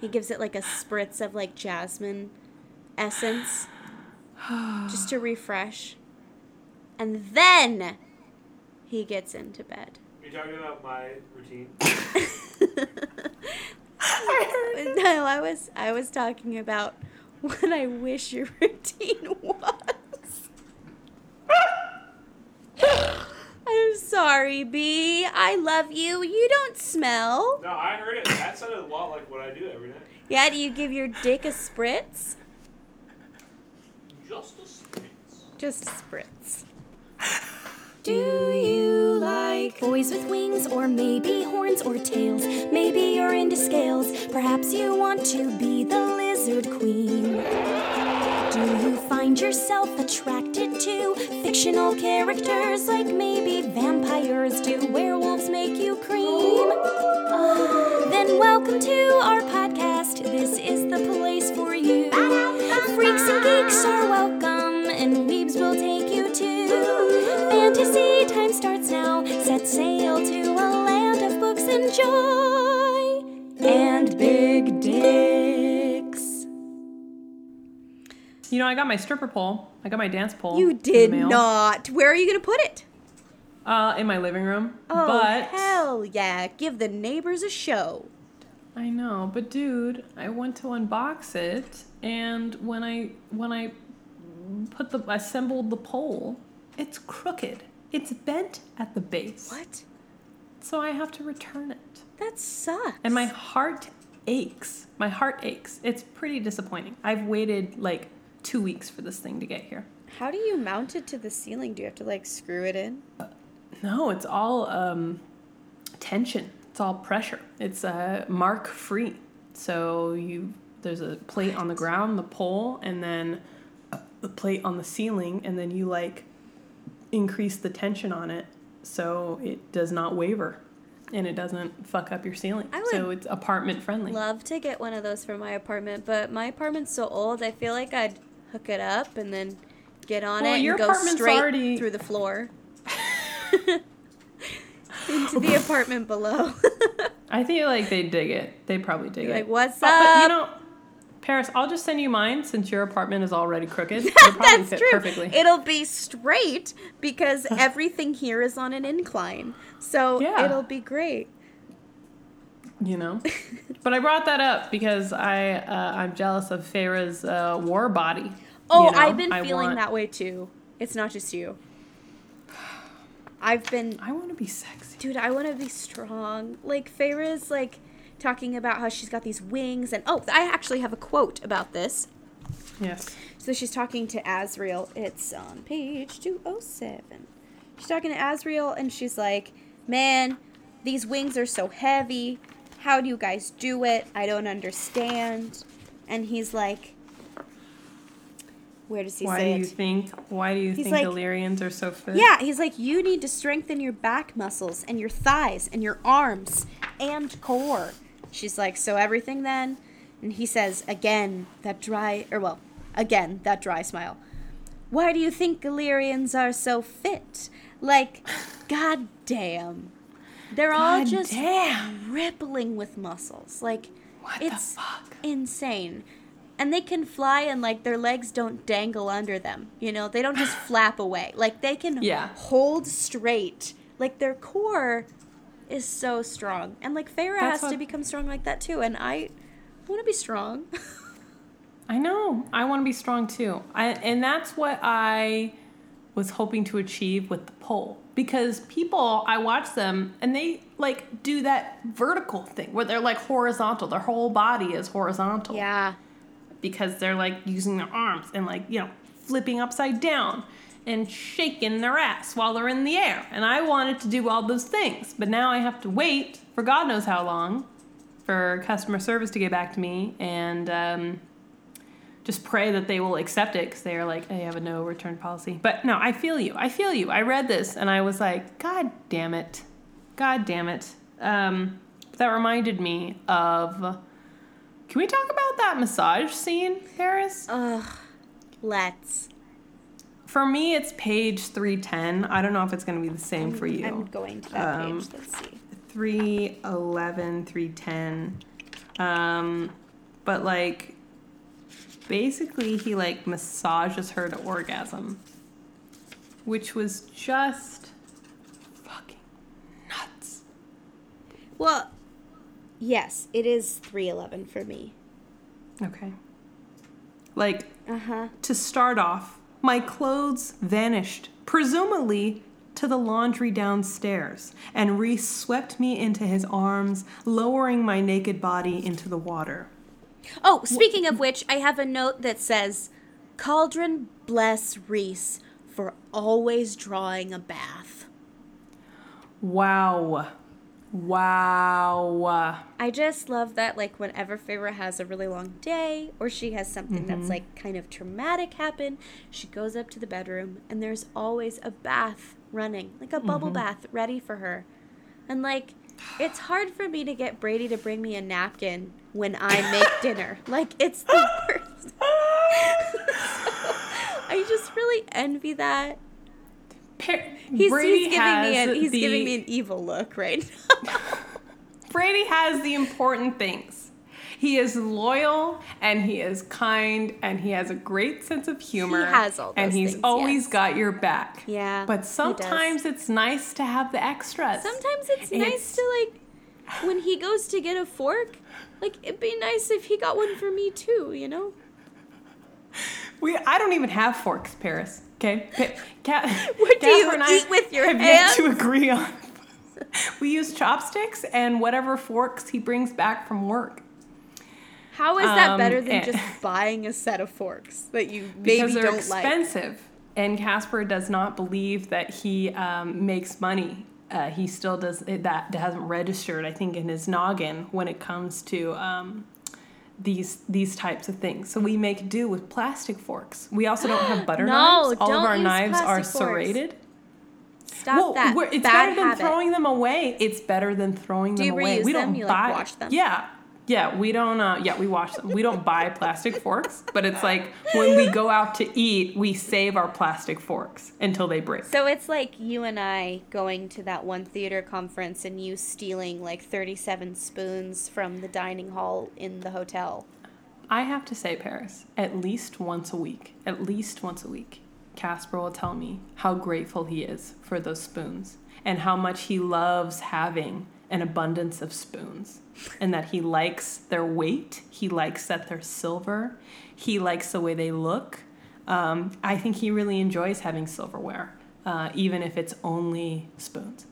He gives it like a spritz of like jasmine essence just to refresh. And then he gets into bed. You're talking about my routine. no, I was I was talking about what I wish your routine was. I'm sorry, B. I love you. You don't smell. No, I heard it. That sounded a lot like what I do every night. Yeah, do you give your dick a spritz? Just a spritz. Just a spritz. Do you like boys with wings or maybe horns or tails? Maybe you're into scales. Perhaps you want to be the lizard queen. Do you find yourself attracted to fictional characters like maybe vampires? Do werewolves make you cream? Ah. Then welcome to our podcast. This is the place for you. Freaks and geeks are welcome, and weebs will take you to fantasy time starts now. Set sail to a land of books and joy and big dicks. You know, I got my stripper pole. I got my dance pole. You did not. Where are you going to put it? Uh, in my living room. Oh, but hell yeah. Give the neighbors a show. I know, but dude, I went to unbox it, and when I when I put the assembled the pole, it's crooked. It's bent at the base. What? So I have to return it, That sucks. and my heart aches. My heart aches. It's pretty disappointing. I've waited like two weeks for this thing to get here. How do you mount it to the ceiling? Do you have to like screw it in? No, it's all um, tension. It's all pressure. It's uh, mark free. So you there's a plate on the ground, the pole, and then a plate on the ceiling, and then you like increase the tension on it so it does not waver and it doesn't fuck up your ceiling. I so it's apartment friendly. Love to get one of those for my apartment, but my apartment's so old. I feel like I'd hook it up and then get on Well, it your and go straight already- through the floor into the apartment below. I think like they dig it. They probably dig like, it. what's Oh, up? but you know, Paris, I'll just send you mine since your apartment is already crooked. It'll probably That's fit true. perfectly. It'll be straight because everything here is on an incline. So Yeah. it'll be great. you know. but I brought that up because I uh, I'm jealous of Feyre's uh, war body. Oh, you know? I've been I feeling want- that way too. It's not just you. I've been I want to be sexy. dude, I want to be strong. Like Feyre's like talking about how she's got these wings and oh, I actually have a quote about this. Yes. So she's talking to Azriel. It's on page 207. She's talking to Azriel and she's like, "Man, these wings are so heavy. How do you guys do it? I don't understand." And he's like, "Where does he Why say do you think? Why do you He's think like- Illyrians are so fit? Yeah, he's like, you need to strengthen your back muscles and your thighs and your arms and core. She's like, so everything then? And he says, again, that dry, or well, again, that dry smile. Why do you think Illyrians are so fit? Like, god damn. They're all just damn. rippling with muscles. Like, What it's fuck? insane. And they can fly and like their legs don't dangle under them. You know, they don't just flap away. Like they can Yeah. hold straight. Like their core is so strong. And like Feyre has to become strong like that too. And I want to be strong. I know. I want to be strong too. I, and that's what I was hoping to achieve with the pole. Because people, I watch them and they like do that vertical thing where they're like horizontal. Their whole body is horizontal. yeah. Because they're like using their arms and like you know flipping upside down and shaking their ass while they're in the air. And i wanted to do all those things but now i have to wait for god knows how long for customer service to get back to me and um, just pray that they will accept it because they are like they have a no return policy. But no i feel you. I feel you. I read this and i was like god damn it. God damn it. Um, that reminded me of can we talk about that massage scene, Paris? Ugh. Let's. For me, it's page 310. I don't know if it's going to be the same for you. I'm going to that Um, page. Let's see. 311, 310. Um, but like basically he like massages her to orgasm, which was just fucking nuts. Well, yes, it is 311 for me. Okay. Like Uh huh. to start off, my clothes vanished, presumably to the laundry downstairs, and Rhys swept me into his arms, lowering my naked body into the water. Oh, speaking of which, I have a note that says, Cauldron bless Rhys for always drawing a bath. Wow. Wow. I just love that, like, whenever Feyre has a really long day or she has something that's, mm-hmm. like, kind of traumatic happen, she goes up to the bedroom and there's always a bath running, like a bubble mm-hmm. bath ready for her. And, like, it's hard for me to get Brady to bring me a napkin when I make dinner. Like, it's the worst. I just really envy that. He's, Brady he's giving me an he's the, giving me an evil look right now. Brady has the important things. He is loyal and he is kind and he has a great sense of humor. He has all and he's things, always yes. got your back. Yeah, But sometimes it's nice to have the extras. Sometimes it's, It's- nice to like when he goes to get a fork. Like it'd be nice if he got one for me too. You know. We I don't even have forks, Paris. Okay. Pa- Ca- What do you and eat with your have yet to agree on. we use chopsticks and whatever forks he brings back from work. How is that Um, better than eh. just buying a set of forks that you maybe because they're don't like? expensive. And Casper does not believe that he um, makes money. Uh, he still does that. That hasn't registered, I think, in his noggin when it comes to um, these these types of things. So we make do with plastic forks. We also don't have butter No, knives. All don't of our use knives are forks. serrated. Stop well, that we're- it's bad better than habit. throwing them away. It's better than throwing Do them away. we don't like, buy. wash them? Yeah, yeah. We don't. Uh, yeah, we wash them. We don't buy plastic forks, but it's like when we go out to eat, we save our plastic forks until they break. So it's like you and I going to that one theater conference and you stealing like 37 spoons from the dining hall in the hotel. I have to say, Paris, at least once a week, at least once a week, Casper will tell me how grateful he is for those spoons and how much he loves having an abundance of spoons and that he likes their weight, he likes that they're silver, he likes the way they look. Um, I think he really enjoys having silverware, uh, even if it's only spoons.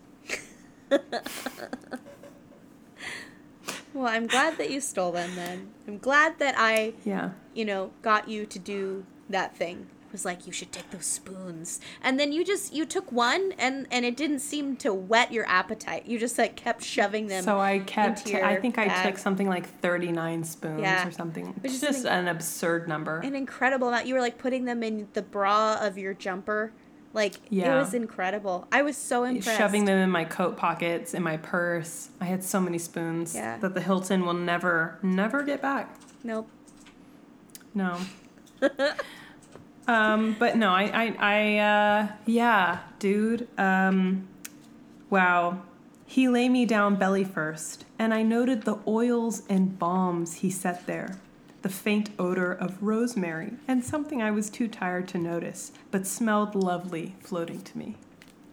Well, I'm glad that you stole them then. I'm glad that I, Yeah. you know, got you to do that thing. Was like, you should take those spoons. And then you just you took one and and it didn't seem to whet your appetite. You just like kept shoving them. So I kept, I think I took something like 39 spoons Yeah. or something. Which It's just an- an absurd number. an incredible amount. You were like putting them in the bra of your jumper. Like it was incredible. I was so impressed. Shoving them in my coat pockets, in my purse. I had so many spoons Yeah. that the Hilton will never, never get back. Nope. No. um, but no, I, I, I, uh, yeah, dude. Um, wow. He lay me down belly first, and I noted the oils and balms he set there, the faint odor of rosemary, and something I was too tired to notice, but smelled lovely floating to me.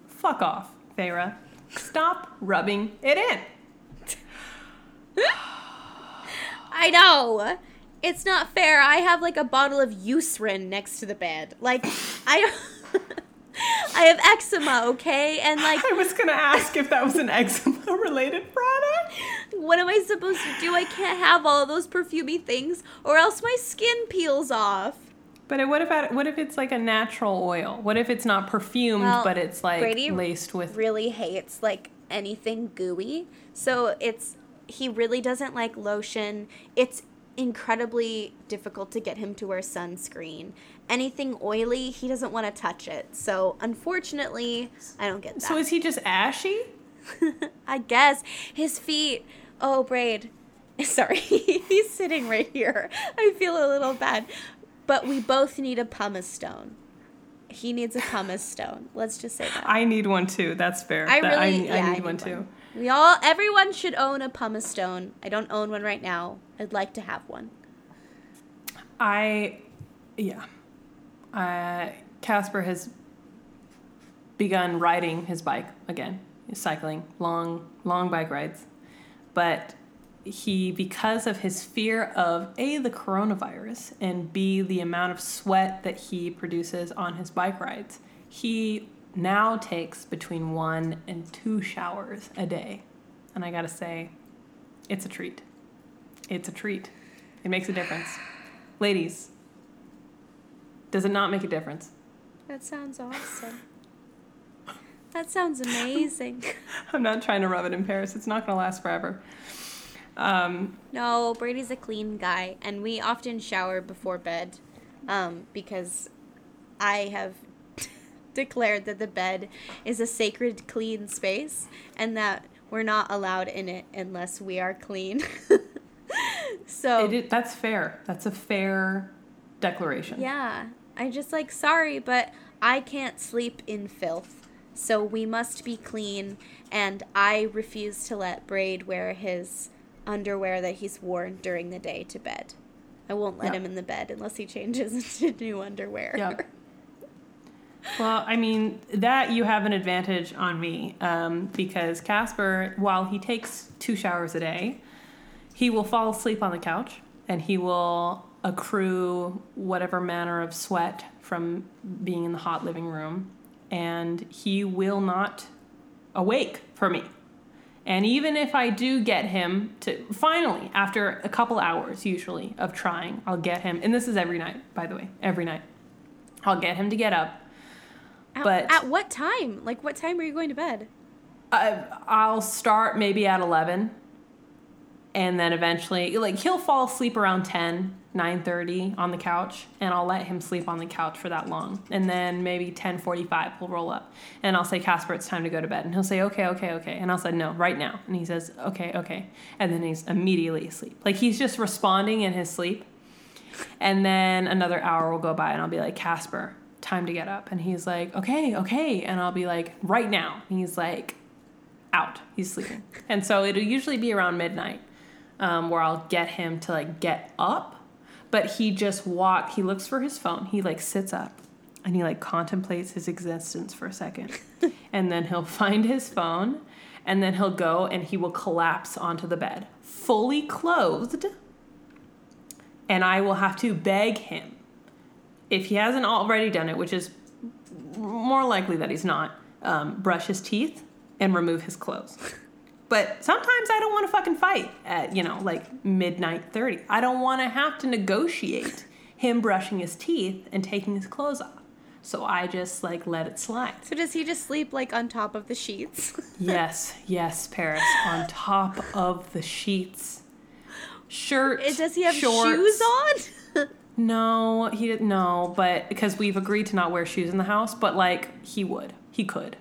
Fuck off, Feyre. Stop rubbing it in. I know. It's not fair. I have like a bottle of Eucerin next to the bed. Like I I have eczema, okay? And like I was gonna ask if that was an eczema related product. what am I supposed to do? I can't have all those perfumey things or else my skin peels off. But what if I- what if it's like a natural oil? What if it's not perfumed, Well, but it's like Brady laced with? really hates like anything gooey. So it's he really doesn't like lotion. It's incredibly difficult to get him to wear sunscreen. Anything oily, he doesn't want to touch it. So unfortunately, I don't get that. So is he just ashy? I guess his feet. Oh, Braid. Sorry, he's sitting right here. I feel a little bad, but we both need a pumice stone. He needs a pumice stone. Let's just say that. I need one too. That's fair. I That- really, I, yeah, I need one too. We all, everyone should own a pumice stone. I don't own one right now. I'd like to have one. I, yeah. Uh, Casper has begun riding his bike again, He's cycling long, long bike rides. But he, because of his fear of A, the coronavirus, and B, the amount of sweat that he produces on his bike rides, he now takes between one and two showers a day. And I gotta say, it's a treat. It's a treat. It makes a difference. Ladies, does it not make a difference? That sounds awesome. That sounds amazing. I'm not trying to rub it in Paris. It's not to last forever. Um, No, Brady's a clean guy, and we often shower before bed um, because I have declared that the bed is a sacred, clean space and that we're not allowed in it unless we are clean. so, that's fair. That's a fair declaration. yeah, I just like, sorry, but I can't sleep in filth. So we must be clean, and I refuse to let Braid wear his underwear that he's worn during the day to bed. I won't let him in the bed unless he changes into new underwear. Yeah. Well, I mean, that you have an advantage on me um, because Casper, while he takes two showers a day, he will fall asleep on the couch and he will accrue whatever manner of sweat from being in the hot living room and he will not awake for me. And even if I do get him to finally, after a couple hours usually of trying, I'll get him, and this is every night, by the way, every night. I'll get him to get up. At, But- at what time? Like, what time are you going to bed? I, I'll start maybe at 11 and then eventually like he'll fall asleep around 10 9.30 on the couch and i'll let him sleep on the couch for that long. And then maybe 10.45 he'll roll up. And i'll say casper it's time to go to bed. And he'll say okay okay okay. And i'll say no right now. And he says okay okay. And then he's immediately asleep. Like he's just responding in his sleep. And then another hour will go by and I'll be like, Casper, time to get up. And he's like, okay, okay. And I'll be like, right now. And he's like, out. He's sleeping. And so it'll usually be around midnight um, where I'll get him to like get up. But he just walk, he looks for his phone. He like sits up and he like contemplates his existence for a second. and then he'll find his phone and then he'll go and he will collapse onto the bed, fully clothed and I will have to beg him, if he hasn't already done it, which is more likely that he's not, um, brush his teeth and remove his clothes. But sometimes I don't want to fucking fight at, you know, like midnight 30. I don't want to have to negotiate him brushing his teeth and taking his clothes off. So I just like let it slide. So does he just sleep like on top of the sheets? Yes, yes, Paris, on top of the sheets. Shirt. does he have shorts. shoes on? No, he didn't. No, but because we've agreed to not wear shoes in the house, but like he would, he could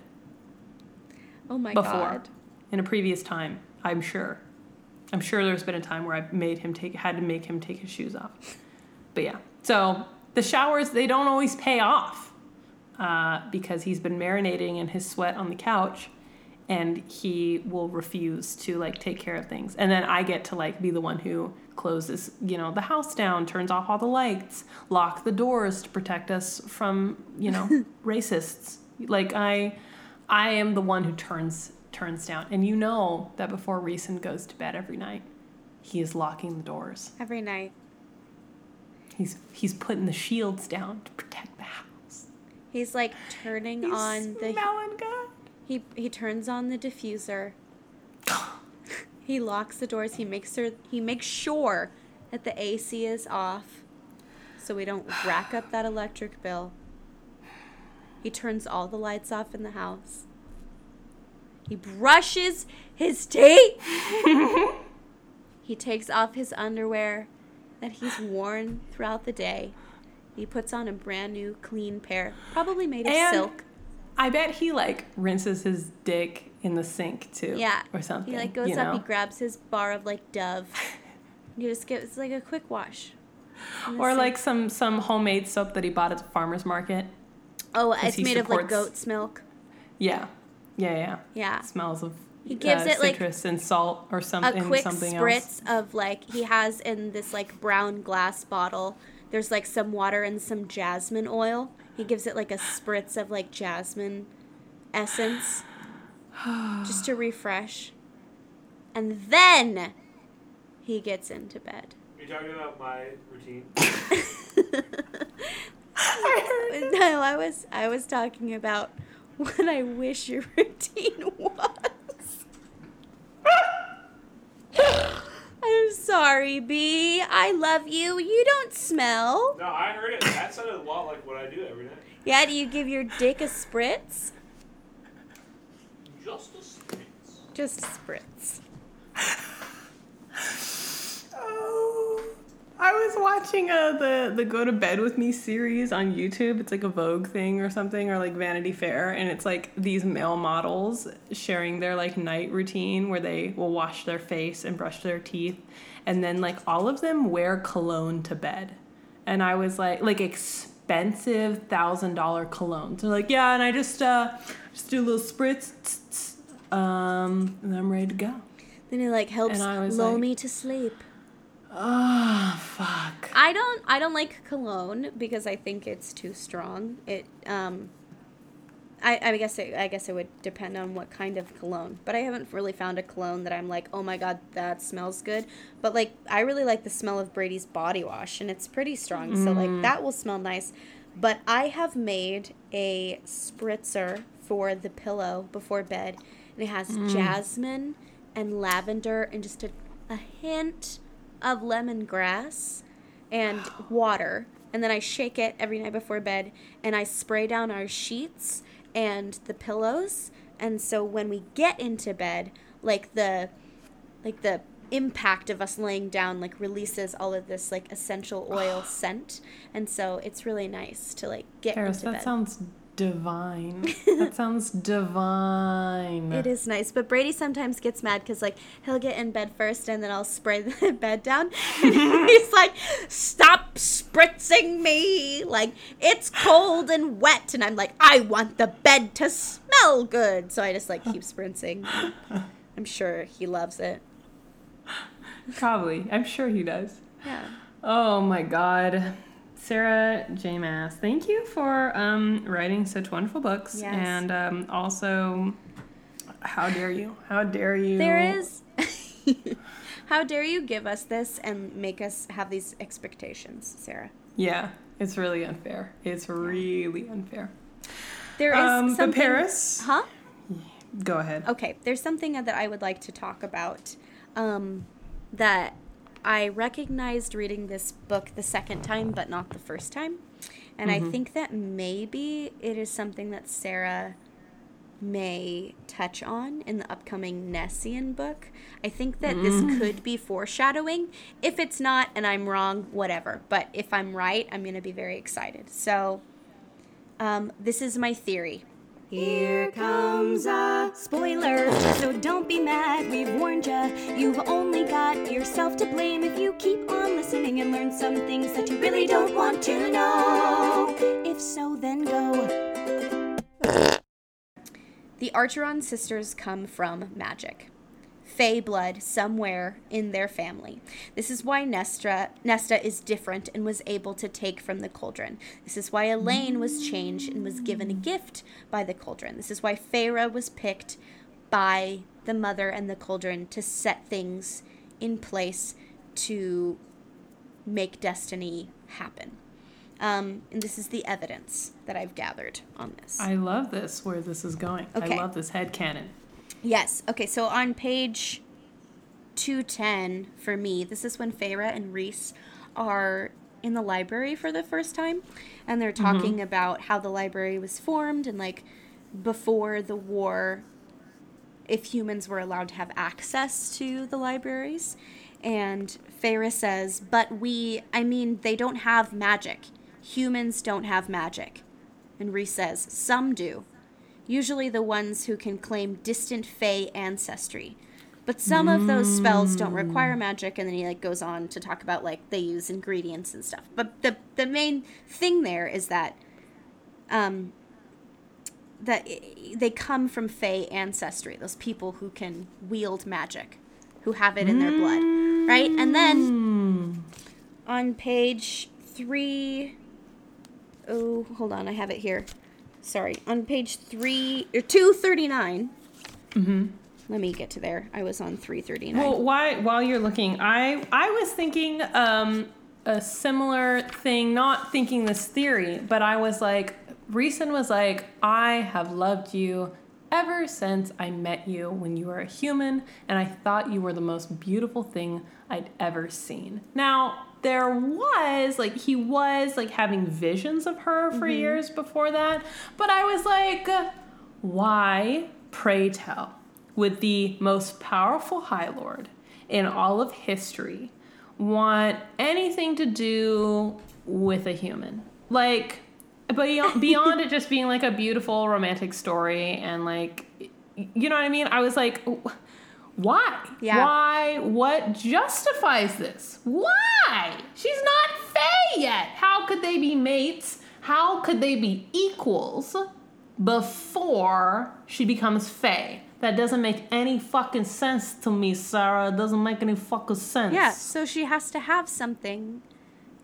oh my god. before god. in a previous time. I'm sure. I'm sure there's been a time where I made him take had to make him take his shoes off. But yeah, so the showers they don't always pay off uh, because he's been marinating in his sweat on the couch. And he will refuse to like take care of things, and then I get to like be the one who closes, you know, the house down, turns off all the lights, lock the doors to protect us from, you know, racists. Like I, I am the one who turns turns down, and you know that before Rhysand goes to bed every night, he is locking the doors. Every night. He's he's putting the shields down to protect the house. He's like turning He's on the. He he turns on the diffuser. He locks the doors. He makes sure he makes sure that the AC is off so we don't rack up that electric bill. He turns all the lights off in the house. He brushes his teeth. he takes off his underwear that he's worn throughout the day. He puts on a brand new clean pair, probably made of And- silk. I bet he like rinses his dick in the sink too. Yeah. Or something. He like goes you up, know? he grabs his bar of like Dove. he just gives like a quick wash. Or sink. like some some homemade soap that he bought at the farmer's market. Oh, it's made of like goat's milk. Yeah. Yeah, yeah. Yeah. It smells of He gives uh, it, like, citrus and salt or something. A quick something spritz else. of like he has in this like brown glass bottle there's like some water and some jasmine oil. He gives it like a spritz of like jasmine essence just to refresh. And then he gets into bed. Are you talking about my routine? No, I was I was talking about what I wish your routine was. I'm sorry, B. I love you. You don't smell. No, I heard it. That sounded a lot like what I do every night. Yeah, do you give your dick a spritz? Just a spritz. Just a spritz. I was watching uh, the the Go to Bed with Me series on YouTube. It's like a Vogue thing or something, or like Vanity Fair, and it's like these male models sharing their like night routine where they will wash their face and brush their teeth, and then like all of them wear cologne to bed, and I was like like expensive thousand dollar colognes. They're like, yeah, and I just uh just do a little spritz, tss, tss, um, and I'm ready to go. Then it like helps And I was lull like- me to sleep. Oh fuck. I don't I don't like cologne because I think it's too strong. It um I, I guess it, I guess it would depend on what kind of cologne, but I haven't really found a cologne that I'm like, oh my god, that smells good. But like, I really like the smell of Brady's body wash, and it's pretty strong, so like that will smell nice. But I have made a spritzer for the pillow before bed, and it has jasmine and lavender and just a, a hint of lemongrass and water. And then I shake it every night before bed and I spray down our sheets and the pillows. And so when we get into bed, like the like the impact of us laying down like releases all of this like essential oil scent. And so it's really nice to like get Paris, into that bed. sounds divine. that sounds divine. It is nice, but Brady sometimes gets mad because like he'll get in bed first, and then I'll spray the bed down, and he's like, "Stop spritzing me! Like it's cold and wet," and I'm like, "I want the bed to smell good," so I just like keep spritzing. I'm sure he loves it. Probably. I'm sure he does. Yeah. Oh my god. Sarah J. Maas, thank you for um, writing such wonderful books. Yes. And um, also, how dare you? How dare you? There is. How dare you give us this and make us have these expectations, Sarah? Yeah, it's really unfair. It's really unfair. There is Um, but. Paris, Huh? go ahead. Okay, there's something that I would like to talk about um, that I recognized reading this book the second time, but not the first time. And I think that maybe it is something that Sarah may touch on in the upcoming Nessian book. I think that this could be foreshadowing. If it's not, and I'm wrong, whatever. But if I'm right, I'm going to be very excited. So, um, this is my theory. Here comes a spoiler, so don't be mad, we've warned ya. You've only got yourself to blame if you keep on listening and learn some things that you really don't want to know. If so, then go. The Archeron sisters come from magic. Fae blood somewhere in their family. This is why Nestra, Nesta is different and was able to take from the cauldron. This is why Elain was changed and was given a gift by the cauldron. This is why Feyre was picked by the mother and the cauldron to set things in place to make destiny happen. Um, and this is the evidence that I've gathered on this. I love this, where this is going. Okay. I love this head canon. Yes. Okay, so on page 210 for me, this is when Feyre and Rhys are in the library for the first time. And they're mm-hmm. talking about how the library was formed and, like, before the war, if humans were allowed to have access to the libraries. And Feyre says, but we, I mean, they don't have magic. Humans don't have magic. And Rhys says, some do usually the ones who can claim distant fae ancestry. But some of those spells don't require magic, and then he like goes on to talk about like they use ingredients and stuff. But the the main thing there is that um that they come from fae ancestry, those people who can wield magic, who have it in their blood, right? And then on page three oh hold on, I have it here. Sorry. On page three or two thirty nine. Mm-hmm. Let me get to there. I was on three thirty nine. Well, why, while you're looking, I I was thinking um, a similar thing, not thinking this theory, but I was like, Rhysand was like, I have loved you ever since I met you when you were a human, and I thought you were the most beautiful thing I'd ever seen. Now, there was like he was like having visions of her for mm-hmm. years before that, but I was like, why, pray tell, would the most powerful High Lord in all of history want anything to do with a human? Like, beyond, beyond it just being like a beautiful romantic story and like, you know what I mean? I was like, why? Yeah. Why? What justifies this? Why? She's not Fae yet. How could they be mates? How could they be equals before she becomes Fae? That doesn't make any fucking sense to me, Sarah. It doesn't make any fucking sense. Yeah, so she has to have something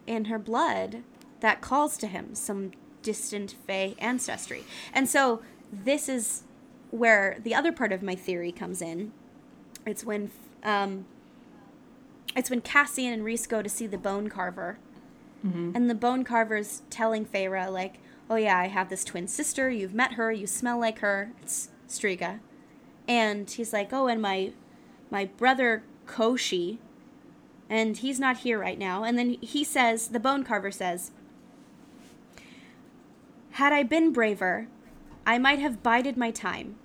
in her blood that calls to him, some distant Fae ancestry. And so this is where the other part of my theory comes in. It's when um, it's when Cassian and Rhys go to see the bone carver. And the bone carver's telling Feyre, like, oh yeah, I have this twin sister, you've met her, you smell like her. It's Stryga. And he's like, oh, and my my brother Koschei, and he's not here right now. And then he says, the bone carver says, Had I been braver, I might have bided my time,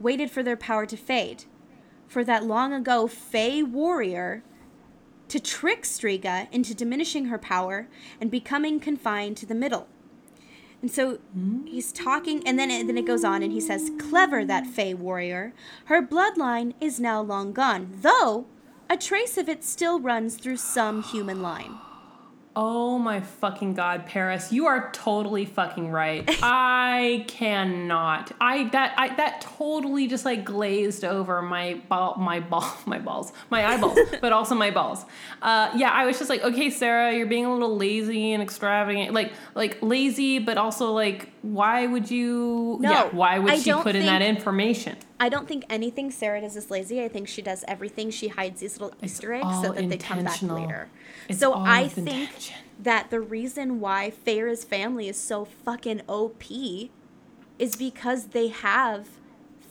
waited for their power to fade, for that long ago Fae warrior to trick Stryga into diminishing her power and becoming confined to the middle. And so he's talking, and then it, then it goes on, and he says, "Clever that Fae warrior. Her bloodline is now long gone, though a trace of it still runs through some human line." Oh my fucking god, Paris, you are totally fucking right. I cannot. I that I that totally just like glazed over my ball my ball my balls my eyeballs, but also my balls. Uh, yeah, I was just like, okay, Sarah, you're being a little lazy and extravagant, like like lazy, but also like, why would you? No, yeah, why would I she put in that information? I don't think anything Sarah does is lazy. I think she does everything. She hides these little Easter eggs so that they come back later. It's so I think intention. that the reason why Feyre's family is so fucking OP is because they have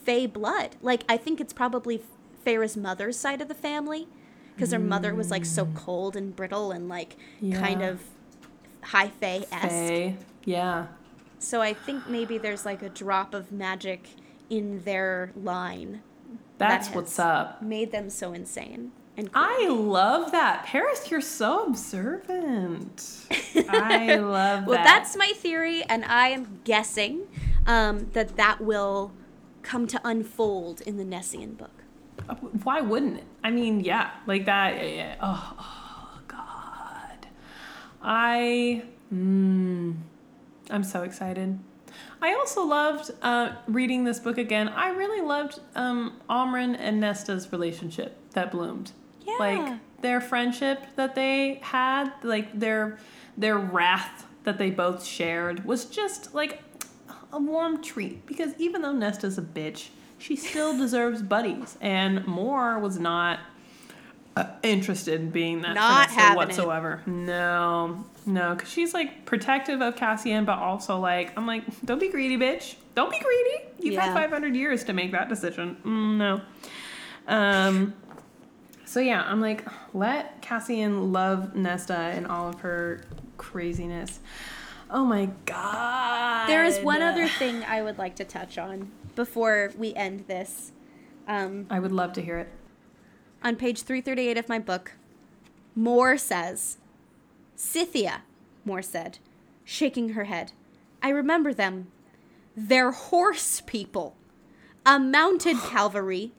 Fae blood. Like I think it's probably Feyre's mother's side of the family because her mother was like so cold and brittle and like kind Mm. Of high Fae esque. Yeah. So I think maybe there's like a drop of magic in their line That's that what's up. Made them so insane. And cool. I love that. Paris, you're so observant. I love that. well, that's my theory, and I am guessing um, that that will come to unfold in the Nessian book. Why wouldn't it? I mean, yeah, like that. yeah, yeah. Oh, oh, God. I, mm, I'm so excited. I also loved uh, reading this book again. I really loved um, Amren and Nesta's relationship that bloomed. Yeah. Like their friendship that they had, like their their wrath that they both shared was just like a warm treat because even though Nesta's a bitch, she still deserves buddies, and Mor was not uh, interested in being that Not Nesta it. whatsoever. No, no, because she's like protective of Cassian, but also like I'm like, don't be greedy, bitch. Don't be greedy. You've Yeah. had 500 years to make that decision. Mm, no. Um. So yeah, I'm like, let Cassian love Nesta and all of her craziness. Oh my god. There is one other thing I would like to touch on before we end this. Um, I would love to hear it. On page 338 of my book, Mor says, Scythia, Mor said, shaking her head. I remember them. They're horse people. A mounted cavalry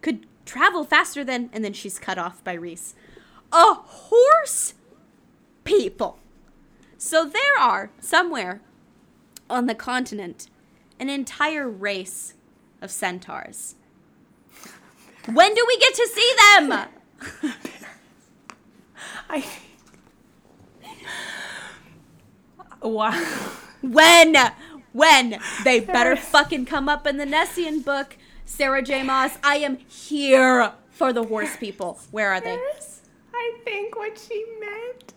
could travel faster than. And then she's cut off by Rhys. A horse people. So there are, somewhere on the continent, an entire race of centaurs. When do we get to see them? I Wow. When? When? They better fucking come up in the Nessian book. Sarah J. Maas, I am here for the horse people. Where are they? Yes, I think what she meant.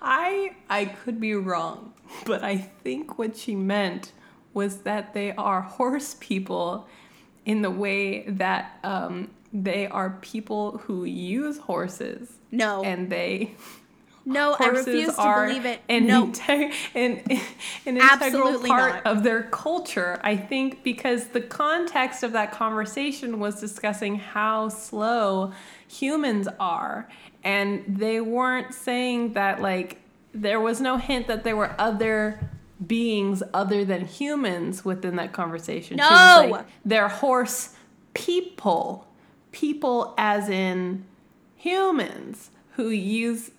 I I could be wrong, but I think what she meant was that they are horse people in the way that um, they are people who use horses. No. And they No, I horses refuse to are believe it. An, no. inte- an, an integral part not. of their culture. I think because the context of that conversation was discussing how slow humans are, and they weren't saying that like there was no hint that there were other beings other than humans within that conversation. No! like, they're horse people, people as in humans who use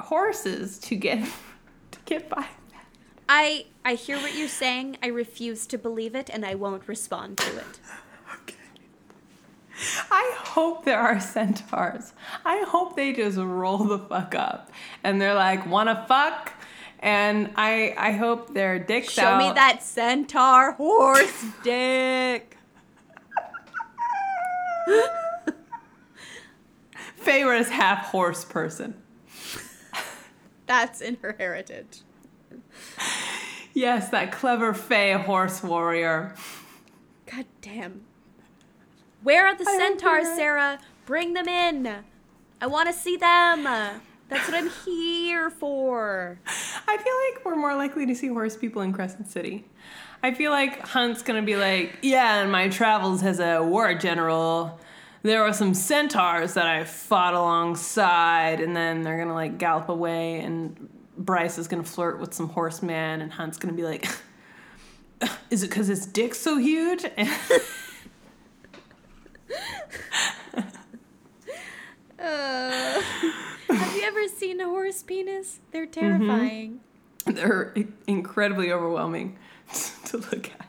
horses to get to get by. I I hear what you're saying. I refuse to believe it and I won't respond to it. I hope there are centaurs. I hope they just roll the fuck up and they're like, wanna fuck? And I I hope their dicks Show out. me that centaur horse dick. Feyre's half horse person. That's in her heritage. Yes, that clever Fae horse warrior. God damn. Where are the I centaurs. Sarah? Bring them in. I want to see them. That's what I'm here for. I feel like we're more likely to see horse people in Crescent City. I feel like Hunt's gonna be like, yeah, in my travels as a war general, there were some centaurs that I fought alongside, and then they're gonna like gallop away, and Bryce is gonna flirt with some horseman, and Hunt's gonna be like, is it because his dick's so huge? Uh, have you ever seen a horse penis? They're terrifying. they're incredibly overwhelming to look at.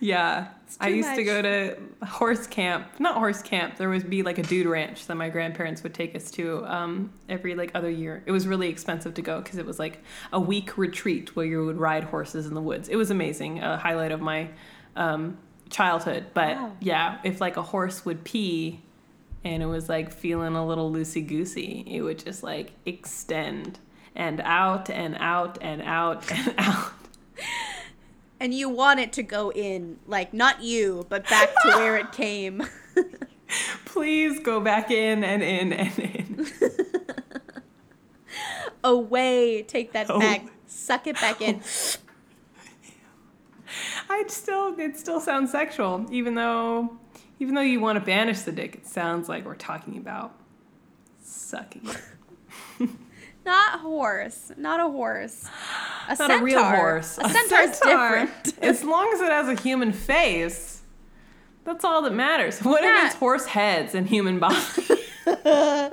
Yeah, I used to go to horse camp. Not horse camp. There would be like a dude ranch that my grandparents would take us to um, every like other year. It was really expensive to go because it was like a week retreat where you would ride horses in the woods. It was amazing. A highlight of my um, childhood. But Wow. yeah, if like a horse would pee and it was like feeling a little loosey goosey, it would just like extend and out and out and out and out. And you want it to go in, like not you, but back to where it came. Please go back in and in and in. Away, take that Oh. back, suck it back in. I'd still it still sounds sexual, even though even though you want to banish the dick, it sounds like we're talking about sucking. Not horse, not a horse. A Not a real centaur. horse. A centaur's centaur. different. as long as it has a human face, that's all that matters. What Yeah. if it's horse heads and human bodies? Ooh,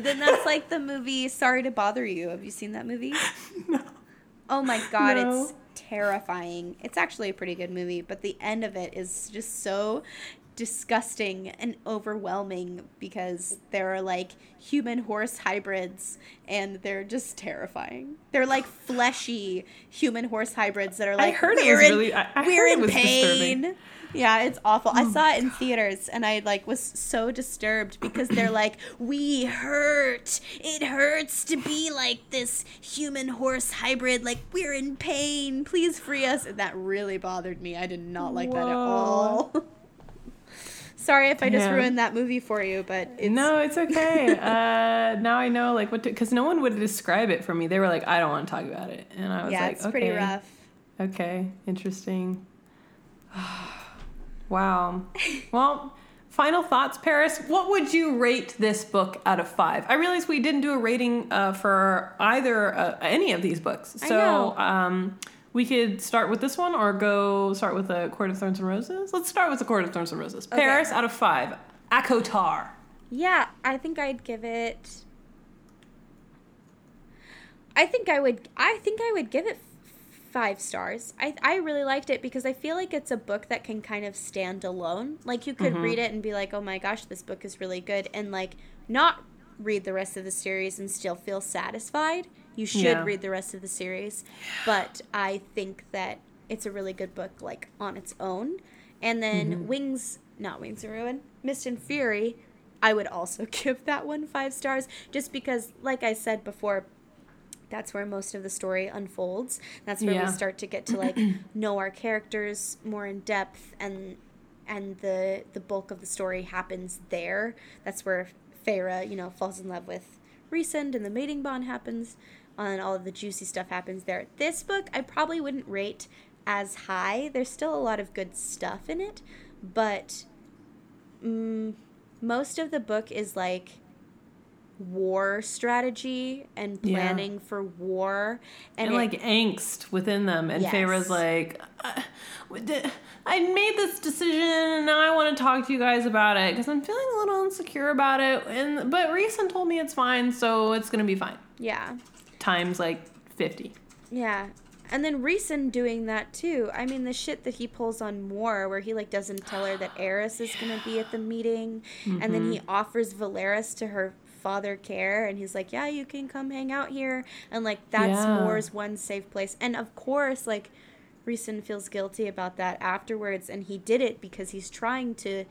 then that's like the movie Sorry to Bother You. Have you seen that movie? no. Oh my god, No. it's terrifying. It's actually a pretty good movie, but the end of it is just so disgusting and overwhelming because there are like human horse hybrids and they're just terrifying. They're like fleshy human horse hybrids that are like I heard it we're was in, really- I- I we're in pain. disturbing. Yeah, it's awful. Oh I mm. saw it in theaters and I like was so disturbed because they're like, "We hurt. It hurts to be like this human horse hybrid. Like we're in pain. Please free us." And that really bothered me. I did not like that at all. Sorry if I just Yeah. ruined that movie for you, but it's no, it's okay. uh, now I know like what to because no one would describe it for me. They were like, I don't want to talk about it, and I was yeah, like, it's pretty okay. rough. Okay, interesting. wow. Well, final thoughts, Paris. What would you rate this book out of five? I realize we didn't do a rating uh, for either uh, any of these books, so um, we could start with this one or go start with a Court of Thorns and Roses. Let's start with the Court of Thorns and Roses. Okay. Paris out of five. ACOTAR. Yeah, I think I'd give it. I think I would. I think I would give it five stars. I I really liked it because I feel like it's a book that can kind of stand alone. Like you could mm-hmm. read it and be like, "Oh my gosh, this book is really good," and like not read the rest of the series and still feel satisfied. You should Yeah. read the rest of the series, but I think that it's a really good book, like on its own. And then Mm-hmm. Wings, not Wings of Ruin, Mist and Fury, I would also give that one five stars, just because, like I said before, that's where most of the story unfolds. That's where Yeah. we start to get to like know our characters more in depth and and the the bulk of the story happens there. That's where Feyre, you know, falls in love with Rhysand and the mating bond happens and all of the juicy stuff happens there. This book I probably wouldn't rate as high. There's still a lot of good stuff in it, but mm, most of the book is like war strategy and Yeah. planning for war and, and, it- like angst within them. And Yes. Feyre's like, I, I made this decision, and now I want to talk to you guys about it because I'm feeling a little insecure about it. And but Rhysand told me it's fine, so it's gonna be fine. yeah Times like fifty. Yeah. And then Rhysand doing that too. I mean, the shit that he pulls on Mor, where he like doesn't tell her that Eris is gonna be at the meeting, and then he mm-hmm. offers Velaris to her father Keir, and he's like, "Yeah, you can come hang out here," and like that's Yeah. Mor's one safe place. And of course, like Rhysand feels guilty about that afterwards, and he did it because he's trying to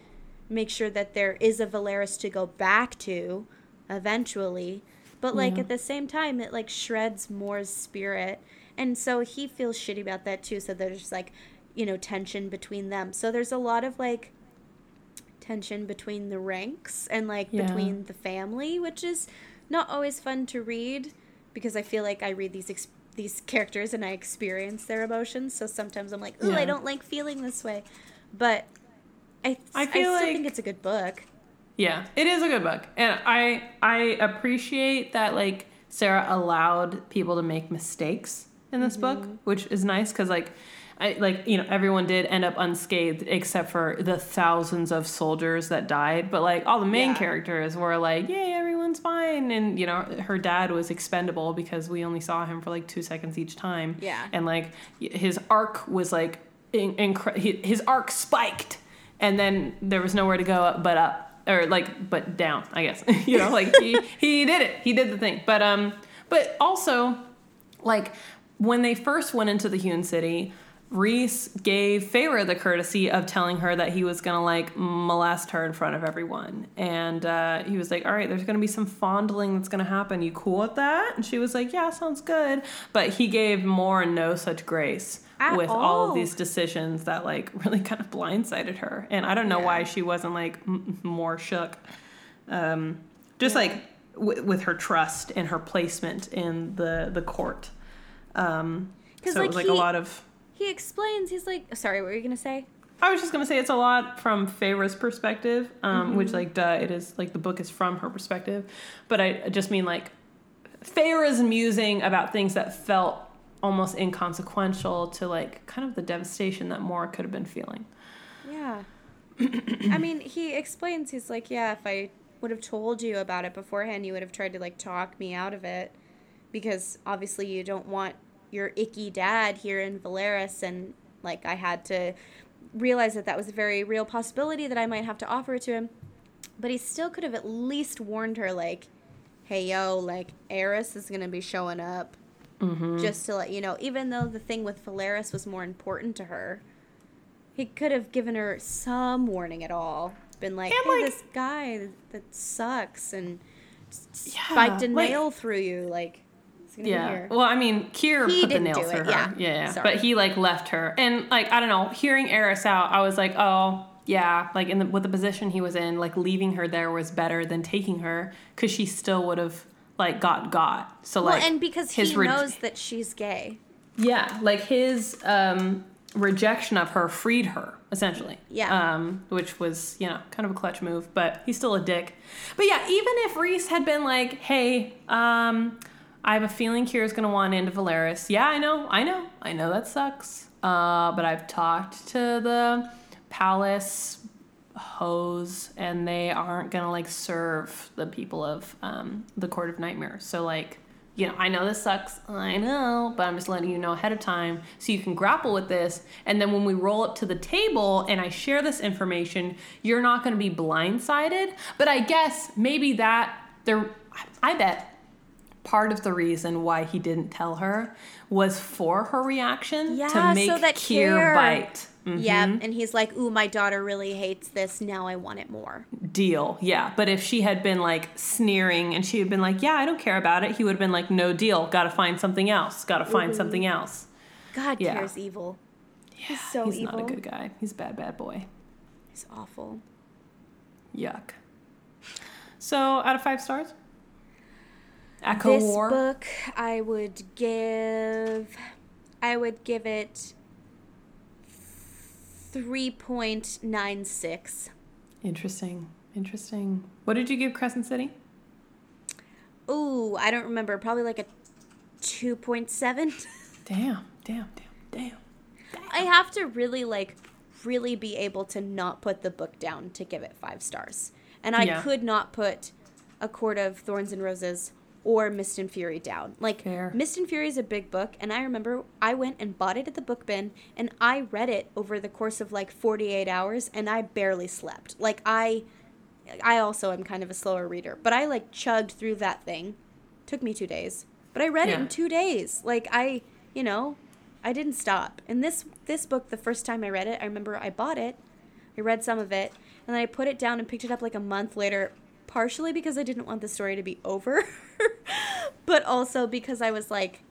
make sure that there is a Velaris to go back to eventually. But like Yeah. at the same time, it like shreds Mor's spirit, and so he feels shitty about that too. So there's like, you know, tension between them. So there's a lot of like tension between the ranks and like Yeah. between the family, which is not always fun to read because I feel like I read these ex- these characters and I experience their emotions. So sometimes I'm like, ooh, I don't like feeling this way, but I I I, feel still like- think it's a good book. Yeah, it is a good book, and I I appreciate that like Sarah allowed people to make mistakes in this book, mm-hmm. which is nice because like. I, like you know everyone did end up unscathed except for the thousands of soldiers that died but like all the main Yeah. characters were like yay everyone's fine and you know her dad was expendable because we only saw him for like two seconds each time Yeah. and like his arc was like in, his arc spiked and then there was nowhere to go but up or like but down i guess you know like he, he did it he did the thing but um but also like when they first went into the hewn city Rhys gave Feyre the courtesy of telling her that he was gonna like molest her in front of everyone, and uh, he was like, "All right, there's gonna be some fondling that's gonna happen. You cool with that?" And she was like, "Yeah, sounds good." But he gave Mor no such grace At with all of these decisions that like really kind of blindsided her, and I don't know Yeah. why she wasn't like m- more shook. Um, just like w- with her trust and her placement in the the court. Um, so like, it was like he- a lot of. He explains. He's like, sorry, what were you gonna say? I was just gonna say it's a lot from Feyre's perspective, um, Mm-hmm. which like duh, it is like the book is from her perspective, but I I just mean like Feyre's musing about things that felt almost inconsequential to like kind of the devastation that Mora could have been feeling. Yeah. I mean, he explains, he's like, yeah, if I would have told you about it beforehand, you would have tried to, like, talk me out of it. Because obviously you don't want your icky dad here in Velaris. And, like, I had to realize that that was a very real possibility that I might have to offer to him. But he still could have at least warned her, like, hey, yo, like, Eris is going to be showing up. Mm-hmm. Just to let you know, even though the thing with Velaris was more important to her, he could have given her some warning at all. Been like, And, hey, like- this guy that sucks and Yeah, spiked a like- nail through you. Like, it's gonna be Yeah. Well, I mean, Keir He put the nail through her. yeah. Yeah. yeah. But he like left her, and like I don't know, hearing Eris out, I was like, oh yeah, like in the, with the position he was in, like leaving her there was better than taking her because she still would have like got got. So well, like and because his he re- knows that she's gay. Yeah, like his um, rejection of her freed her essentially. Yeah. Um, which was you know kind of a clutch move, but he's still a dick. But yeah, even if Rhys had been like, "Hey, um, I have a feeling Kira's gonna want into Velaris." Yeah, I know, I know, I know that sucks. Uh, but I've talked to the palace hoes and they aren't gonna like serve the people of um, the court of nightmares. So like you know i know this sucks i know but i'm just letting you know ahead of time so you can grapple with this. And then when we roll up to the table and i share this information you're not to be blindsided. But i guess maybe that there I bet part of the reason why he didn't tell her was for her reaction Yeah, to make so that Keir Keir- bite. Mhm. Yeah, and he's like, "Ooh, my daughter really hates this. Now I want it more." Deal. Yeah. But if she had been like sneering and she had been like, Yeah, I don't care about it, he would have been like, No deal. Gotta find something else. Gotta find something else. God, Yeah. Keir's evil. he's so evil. He's evil. not a good guy. He's a bad, bad boy. He's awful. Yuck. So out of five stars? Echo this War. book, I would give, I would give it three point nine six. Interesting. Interesting. What did you give Crescent City? Ooh, I don't remember. Probably like a two point seven. Damn, damn, damn, damn. I have to really like really be able to not put the book down to give it five stars. And I Yeah. could not put A Court of Thorns and Roses or Mist and Fury down. Like Fair. Mist and Fury is a big book and I remember I went and bought it at the book bin and I read it over the course of like 48 hours and I barely slept. Like I I also am kind of a slower reader, but I like chugged through that thing. Took me 2 days. But I read it in 2 days. Like I, you know, I didn't stop. And this this book, the first time I read it, I remember I bought it, I read some of it, and then I put it down and picked it up like a month later, partially because I didn't want the story to be over, but also because I was like,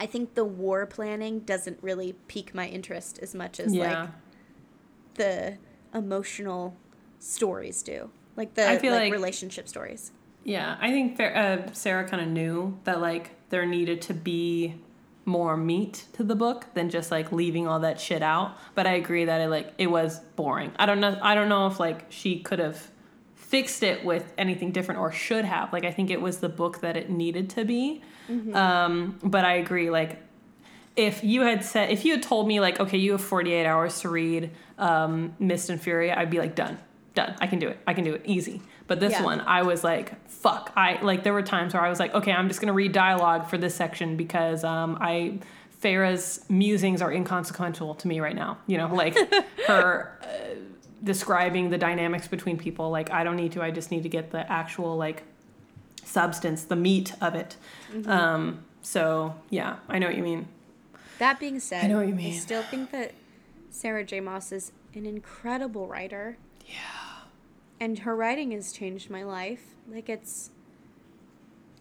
I think the war planning doesn't really pique my interest as much as yeah. like the emotional stories do, like the like, like- relationship stories. Yeah, I think uh, Sarah kind of knew that like there needed to be more meat to the book than just like leaving all that shit out. But I agree that it like it was boring. I don't know. I don't know if like she could have fixed it with anything different or should have. Like I think it was the book that it needed to be. Um, but I agree. Like if you had said if you had told me like okay you have 48 hours to read um, Mist and Fury, I'd be like done, done. I can do it. I can do it easy. But this Yeah. one, I was like, fuck. I like there were times where I was like, okay, I'm just gonna read dialogue for this section because um, I Feyre's musings are inconsequential to me right now. You know, like her uh, describing the dynamics between people. Like I don't need to. I just need to get the actual like substance, the meat of it. Mm-hmm. Um, so yeah, I know what you mean. That being said, I know what you mean. I still think that Sarah J. Maas is an incredible writer. Yeah. And her writing has changed my life. Like it's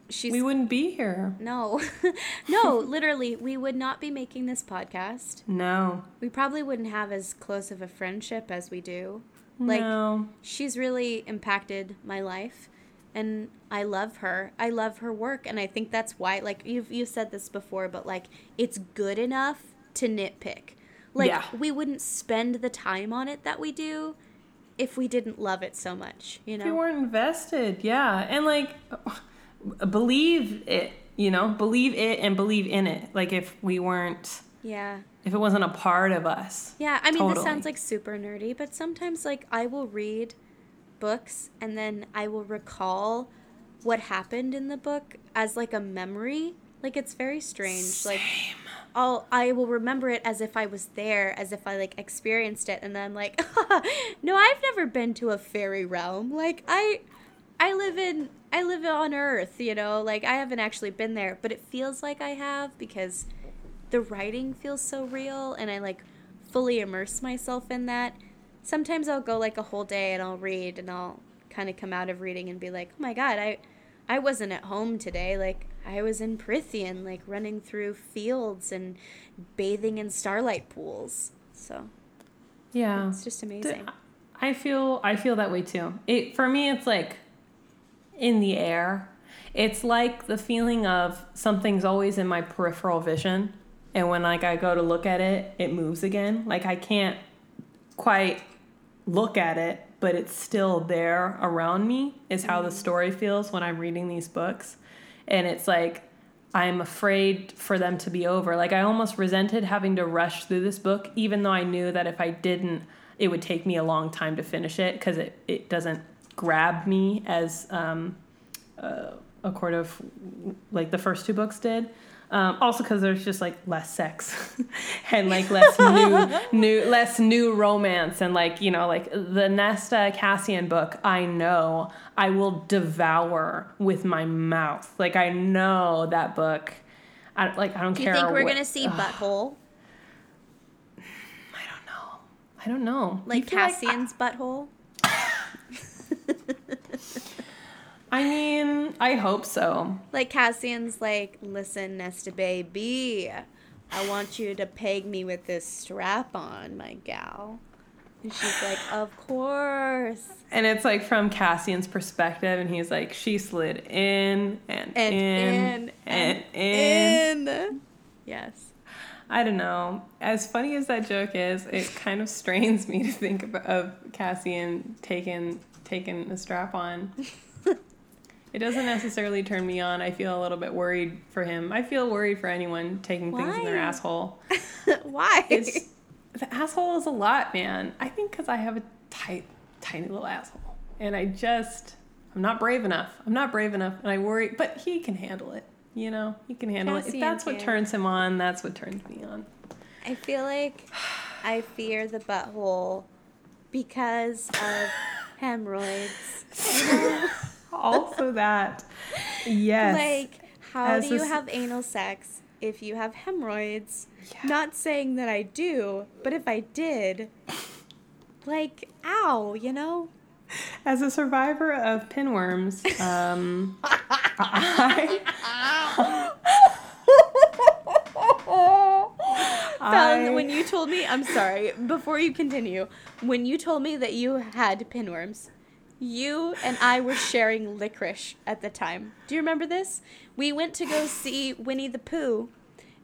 she's We wouldn't be here. no. no, literally, we would not be making this podcast. No. We probably wouldn't have as close of a friendship as we do. Like no. she's really impacted my life and I love her. I love her work and I think that's why like you've you've said this before but like it's good enough to nitpick. Like Yeah. we wouldn't spend the time on it that we do if we didn't love it so much, you If you know. weren't invested, yeah. And like believe it, you know, believe it and believe in it. Like if we weren't Yeah. if it wasn't a part of us. Yeah, I mean this sounds like super nerdy, but sometimes like I will read books and then I will recall what happened in the book as like a memory. Like it's very strange. Like I'll I will remember it as if I was there, as if I like experienced it, and then like, no, I've never been to a fairy realm. Like I, I live in I live on Earth, you know. Like I haven't actually been there, but it feels like I have because the writing feels so real, and I like fully immerse myself in that. Sometimes I'll go like a whole day and I'll read, and I'll kind of come out of reading and be like, oh my god, I, I wasn't at home today. Like I was in Prythian, like running through fields and bathing in starlight pools. So Yeah. it's just amazing. I feel I feel that way too. It for me it's like in the air. It's like the feeling of something's always in my peripheral vision and when like I go to look at it, it moves again. Like I can't quite look at it, but it's still there around me is how the story feels when I'm reading these books. And it's like I'm afraid for them to be over. Like I almost resented having to rush through this book, even though I knew that if I didn't, it would take me a long time to finish it because it, it doesn't grab me as um, uh, a court of like the first two books did. Um, also, because there's just like less sex and like less new, new, less new romance, and like you know, like the Nesta Cassian book. I know I will devour with my mouth. Like I know that book. I like. I don't care. Do you think we're what- gonna see butthole I don't know. I don't know. like You feel I- Cassian's butthole? I mean, I hope so. Like Cassian's like, listen, Nesta baby, I want you to peg me with this strap on, my gal. And she's like, of course. And it's like from Cassian's perspective, and he's like, she slid in and, And in, in and, in. in. Yes. I don't know. As funny as that joke is, it kind of strains me to think of, of Cassian taking taking the strap on. it doesn't necessarily turn me on. I feel a little bit worried for him. I feel worried for anyone taking things in their asshole. Why? It's the asshole is a lot, man. I think because I have a tight, tiny little asshole, and I just I'm not brave enough. I'm not brave enough, and I worry. But he can handle it. You know, he can handle it. If Cassian that's what can. turns him on, that's what turns me on. I feel like I fear the butthole because of hemorrhoids. also that, yes. Like, how As do you have anal sex if you have hemorrhoids? Yeah. Not saying that I do, but if I did, like, ow, you know? As a survivor of pinworms, um, I, Fallon, I- when you told me, I'm sorry, before you continue, when you told me that you had pinworms, you and I were sharing licorice at the time. Do you remember this? We went to go see Winnie the Pooh,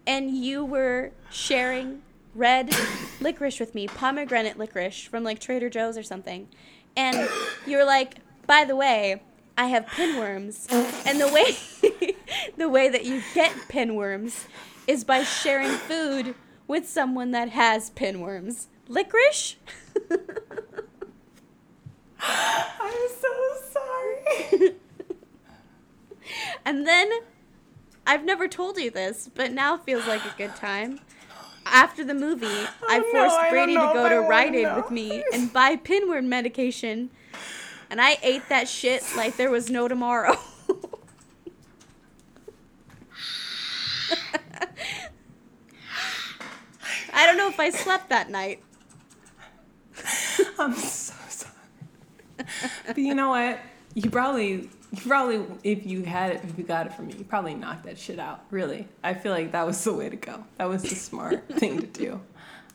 and you were sharing red licorice with me, pomegranate licorice from like Trader Joe's or something. And you were like, by the way, I have pinworms. And the way the way that you get pinworms is by sharing food with someone that has pinworms. Licorice? I'm so sorry. And then I've never told you this, but now feels like a good time. After the movie, oh, I forced I don't Brady know to go to Rite Aid with me and buy pinworm medication. And I ate that shit like there was no tomorrow. I don't know if I slept that night. I'm so sorry. but you know what? You probably, you probably, if you had it, if you got it from me, you probably knocked that shit out. Really, I feel like that was the way to go. That was the smart thing to do.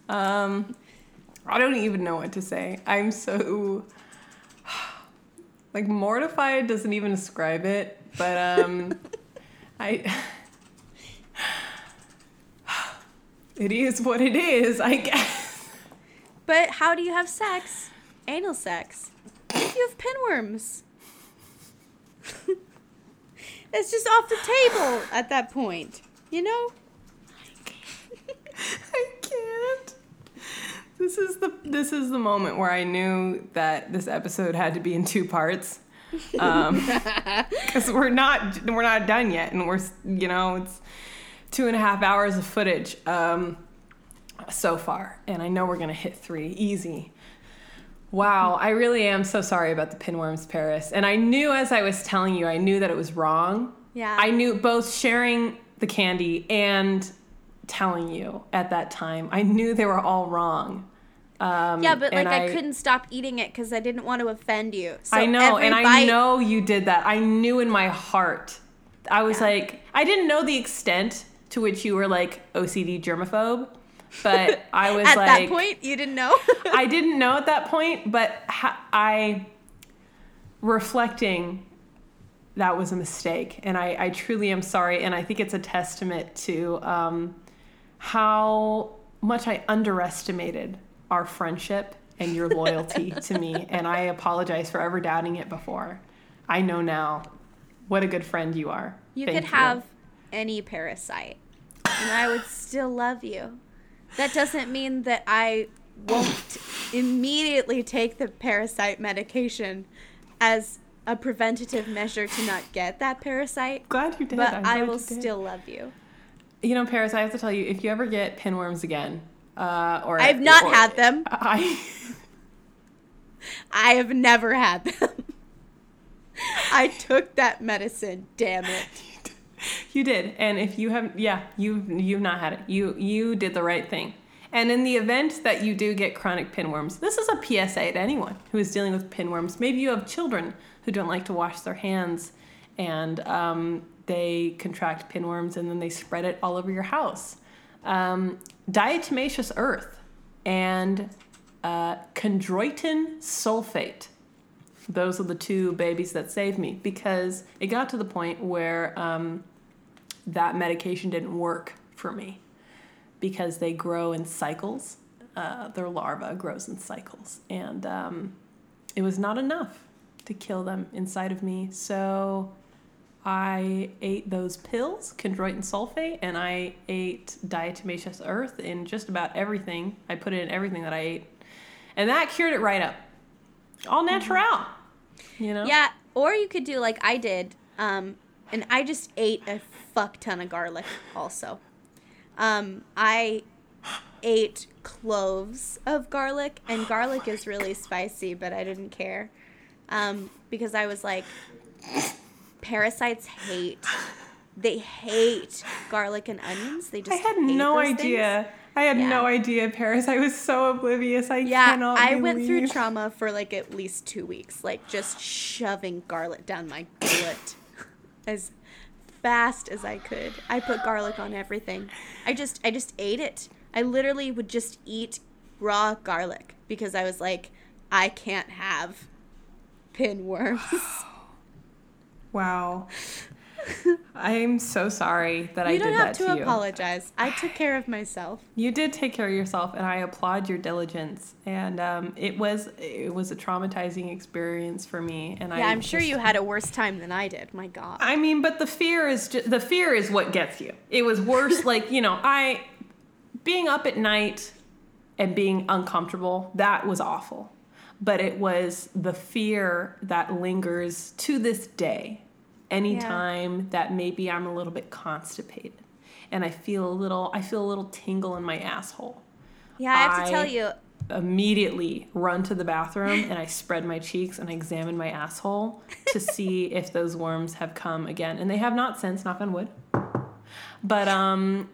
Um, I don't even know what to say. I'm so like mortified. Doesn't even describe it, but um, I. It is what it is, I guess. But how do you have sex? Anal sex. If you have pinworms. it's just off the table at that point. You know? I can't. I can't. This is the this is the moment where I knew that this episode had to be in two parts, um, because we're not we're not done yet, and we're you know it's two and a half hours of footage um, so far, and I know we're gonna hit three easy. Wow, I really am so sorry about the pinworms, Paris. And I knew as I was telling you, I knew that it was wrong. Yeah. I knew both sharing the candy and telling you at that time. I knew they were all wrong. Um, Yeah, but like and I, couldn't stop eating it because I didn't want to offend you. So I know, and I bite- know you did that. I knew in my heart. I was Yeah. like, I didn't know the extent to which you were like OCD germaphobe, but I was like At like, that point, you didn't know. I didn't know at that point, but ha- I, reflecting, that was a mistake. And I, I truly am sorry. And I think it's a testament to um, how much I underestimated our friendship and your loyalty to me. And I apologize for ever doubting it before. I know now what a good friend you are. You Thank could have any parasite, and I would still love you. That doesn't mean that I won't immediately take the parasite medication as a preventative measure to not get that parasite, Glad you did. but I will still love you. You know, Paris, I have to tell you, if you ever get pinworms again, uh, or I've not or- had them. I I have never had them. I took that medicine, damn it. You did, and if you have, yeah, you've you've not had it. You you did the right thing. And in the event that you do get chronic pinworms, this is a PSA to anyone who is dealing with pinworms. Maybe you have children who don't like to wash their hands, and um, they contract pinworms, and then they spread it all over your house. Um, diatomaceous earth and uh, chondroitin sulfate those are the two babies that saved me because it got to the point where um, that medication didn't work for me because they grow in cycles. Uh, their larva grows in cycles, and um, it was not enough to kill them inside of me. So I ate those pills, chondroitin sulfate, and I ate diatomaceous earth in just about everything. I put it in everything that I ate, and that cured it right up. All natural, you know. Yeah, or you could do like I did, um, and I just ate a fuck ton of garlic also. Um, I ate cloves of garlic, and garlic is really spicy, but I didn't care um, because I was like, parasites hate. They hate garlic and onions. They just I had no those things. idea. I had no idea, Paris. I was so oblivious. I Yeah, cannot. I went through trauma for like at least two weeks, like just shoving garlic down my gullet as fast as I could. I put garlic on everything. I just, I just ate it. I literally would just eat raw garlic because I was like, I can't have pinworms. Wow. I'm so sorry that I you did don't have to, to apologize. I took care of myself. You did take care of yourself, and I applaud your diligence. And um, it was it was a traumatizing experience for me. And Yeah, I I'm sure just- you had a worse time than I did. My God. I mean, but the fear is just, the fear is what gets you. It was worse. like you know, I being up at night and being uncomfortable. That was awful. But it was the fear that lingers to this day. Anytime that maybe I'm a little bit constipated, and I feel a little, I feel a little tingle in my asshole. yeah, I have to tell you, Immediately run to the bathroom and I spread my cheeks and I examine my asshole to see if those worms have come again, and they have not since. Knock on wood. But um,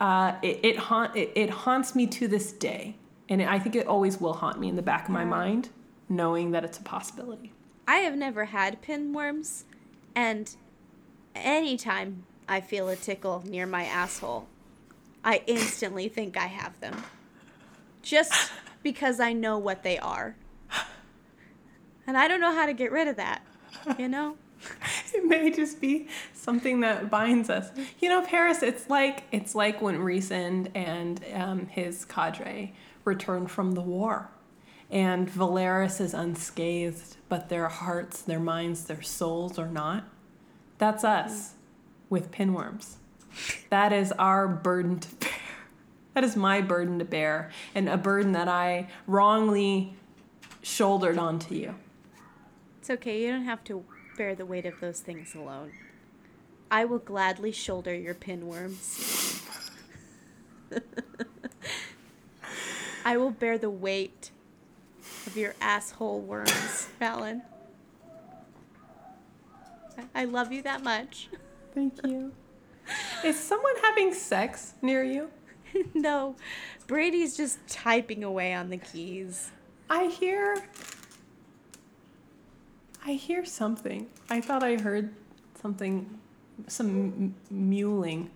uh, it it, haunt, it it haunts me to this day, and I think it always will haunt me in the back of my mind, knowing that it's a possibility. I have never had pinworms, and anytime I feel a tickle near my asshole, I instantly think I have them. Just because I know what they are. And I don't know how to get rid of that, you know? It may just be something that binds us. You know, Paris. It's like it's like when Rhysand and um, his cadre returned from the war, and Velaris is unscathed, but their hearts, their minds, their souls are not. That's us with pinworms. That is our burden to bear. That is my burden to bear, and a burden that I wrongly shouldered onto you. It's okay, you don't have to bear the weight of those things alone. I will gladly shoulder your pinworms. I will bear the weight of your asshole worms, Fallon. I- love you that much. Thank you. Is someone having sex near you? no, Brady's just typing away on the keys. I hear. I hear something. I thought I heard something, some m- mewling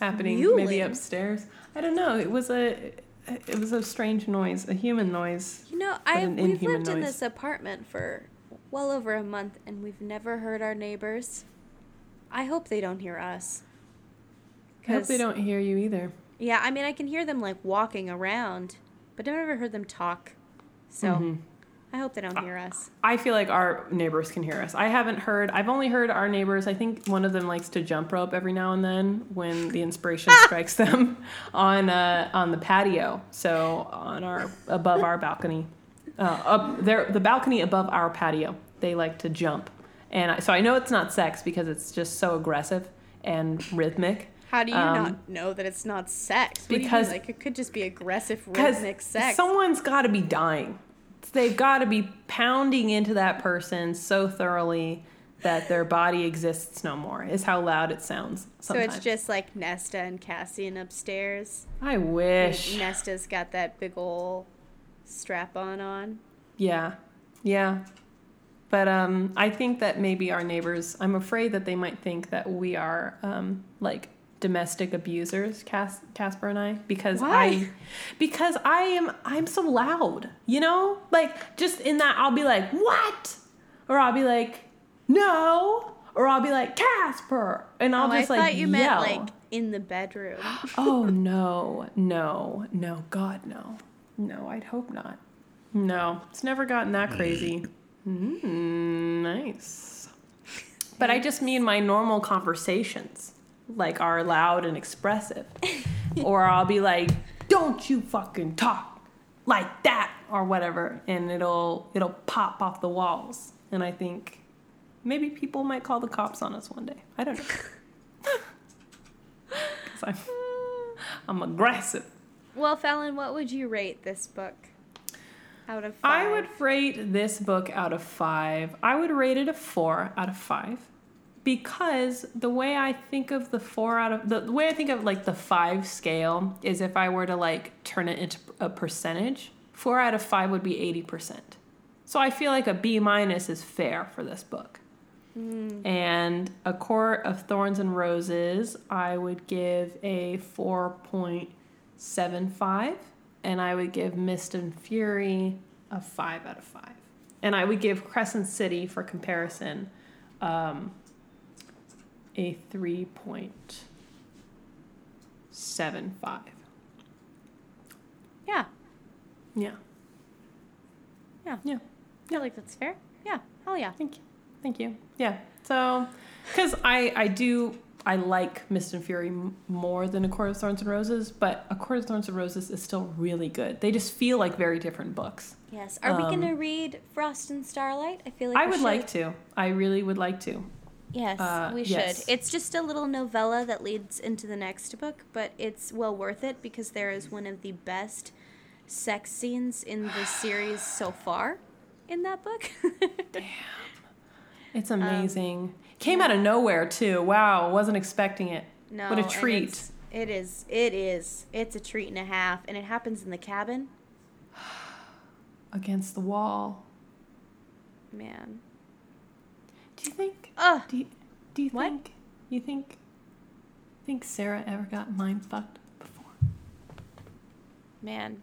happening, maybe upstairs. I don't know. It was a, it was a strange noise, a human noise. You know, I we've lived in this apartment for well over a month and we've never heard our neighbors. I hope they don't hear us. I hope they don't hear you either. Yeah, I mean, I can hear them like walking around, but I've never heard them talk. So Mhm. I hope they don't hear us. I feel like our neighbors can hear us. I haven't heard. I've only heard our neighbors. I think one of them likes to jump rope every now and then when the inspiration strikes them on uh, on the patio. So on our above our balcony, uh, up there, the balcony above our patio, they like to jump. And I, so I know it's not sex because it's just so aggressive and rhythmic. How do you Um, not know that it's not sex? What do you mean? because- like it could just be aggressive rhythmic sex. someone's got to be dying. They've got to be pounding into that person so thoroughly that their body exists no more. Is how loud it sounds. so it's just like Nesta and Cassian upstairs. I wish. Nesta's got that big ol' strap on on. Yeah, yeah. But um, I think that maybe our neighbors. I'm afraid that they might think that we are um, like domestic abusers, Cas- Casper and I, because Why? I, because I am I'm so loud. You know, like just in that I'll be like what, or I'll be like no, or I'll be like Casper, and I'll oh, just I like you yell. meant like in the bedroom. oh no, no, no, God no, no. I'd hope not. No, it's never gotten that crazy. Mm, nice. But I just mean my normal conversations, like are loud and expressive, or I'll be like, "Don't you fucking talk like that," or whatever, and it'll it'll pop off the walls. And I think maybe people might call the cops on us one day. I don't know. I'm, I'm aggressive. well, Fallon, what would you rate this book out of five? I would rate this book out of five. I would rate it a four out of five because the way I think of the four out of the, the way I think of like the five scale is if I were to like turn it into a percentage, four out of five would be 80%. So I feel like a B minus is fair for this book. And A Court of Thorns and Roses, I would give a 4.75. And I would give Mist and Fury a 5 out of 5. And I would give Crescent City, for comparison, um, a 3.75. Yeah. Yeah. Yeah. Yeah. I feel like that's fair. Yeah. Hell yeah. Thank you. Thank you. Yeah. So, because I, I do, I like Mist and Fury more than A Court of Thorns and Roses, but A Court of Thorns and Roses is still really good. They just feel like very different books. Yes. Are we Um, gonna read Frost and Starlight? I feel like I we would should. like to. I really would like to. Yes, Uh, we yes. should. It's just a little novella that leads into the next book, but it's well worth it because there is one of the best sex scenes in the series so far in that book. Damn. It's Um, amazing. Came out of nowhere too. Wow, wasn't expecting it. no, what a treat. It is. It is. It's a treat and a half, and it happens in the cabin. Against the wall. Man. Do you think? Ugh. Do you, do you What? think? You think? Think Sarah ever got mind fucked before? Man,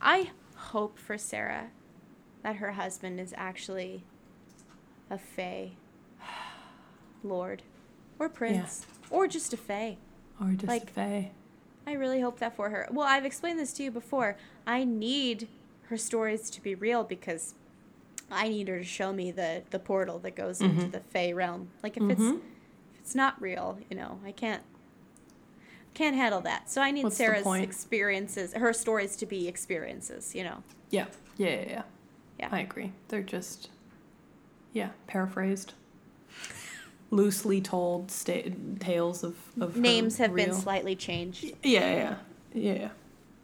I hope for Sarah that her husband is actually a Fae Lord or Prince or just a Fae. Or just Like- Faye? I really hope that for her. Well, I've explained this to you before. I need her stories to be real because I need her to show me the, the portal that goes into Mhm. the Fae realm. Like if it's Mhm. if it's not real, you know, I can't can't handle that. So I need What's Sarah's experiences, her stories to be experiences, you know. Yeah. Yeah, yeah, yeah. Yeah. I agree. They're just, yeah, paraphrased, loosely told sta- tales of, of Names have been slightly changed. Yeah, yeah, yeah, yeah.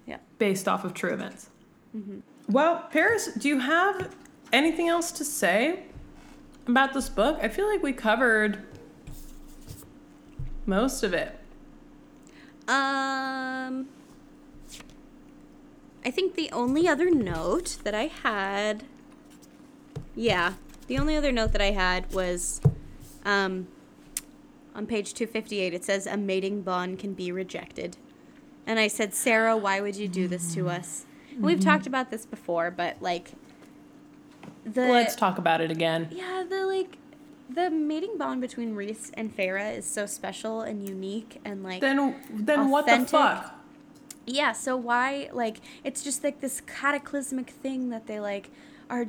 Yeah. Based off of true events. Mm-hmm. Well, Paris, do you have anything else to say about this book? I feel like we covered most of it. Um, I think the only other note that I had, yeah, the only other note that I had was, um, on page two fifty eight. It says a mating bond can be rejected, and I said, Sarah, why would you do this to us? And we've talked about this before, but like, the Let's talk about it again. yeah, the like. The mating bond between Rhys and Feyre is so special and unique and like Then, then what the fuck? yeah so why like it's just like this cataclysmic thing that they like are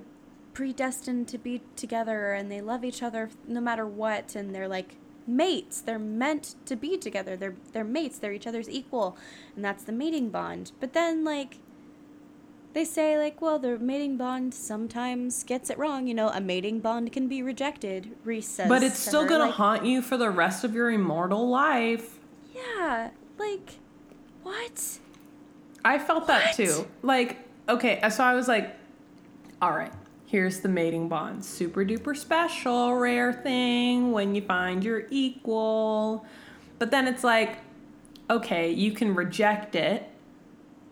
predestined to be together and they love each other no matter what and they're like mates they're meant to be together they're they're mates they're each other's equal and that's the mating bond but then like they say like well the mating bond sometimes gets it wrong you know a mating bond can be rejected Rhys says But it's still her, gonna like, haunt you for the rest of your immortal life. yeah Yeah, like what? I felt that too. Like, okay, uh, so I was like, all right, here's the mating bond. Super duper special, rare thing when you find your equal. But then it's like, okay, you can reject it.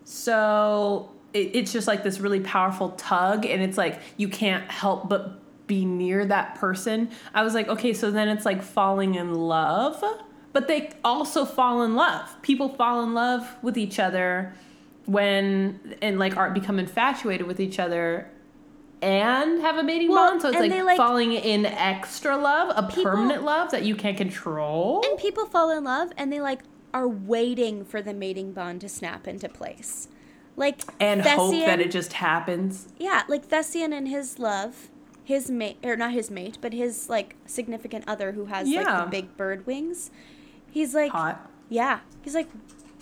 So it, it's just like this really powerful tug, and it's like you can't help but be near that person. I was like, okay, so then it's like falling in love, but they also fall in love. People fall in love with each other when and like are become infatuated with each other and have a mating Well, bond. So it's like, like- falling in extra love, a People- permanent love that you can't control. And people fall in love and they like are waiting for the mating bond to snap into place. Like and hope that it just happens. Yeah, like Thesan and his love, his mate or not his mate, but his like significant other who has like the big bird wings. He's like Hot. Yeah. He's like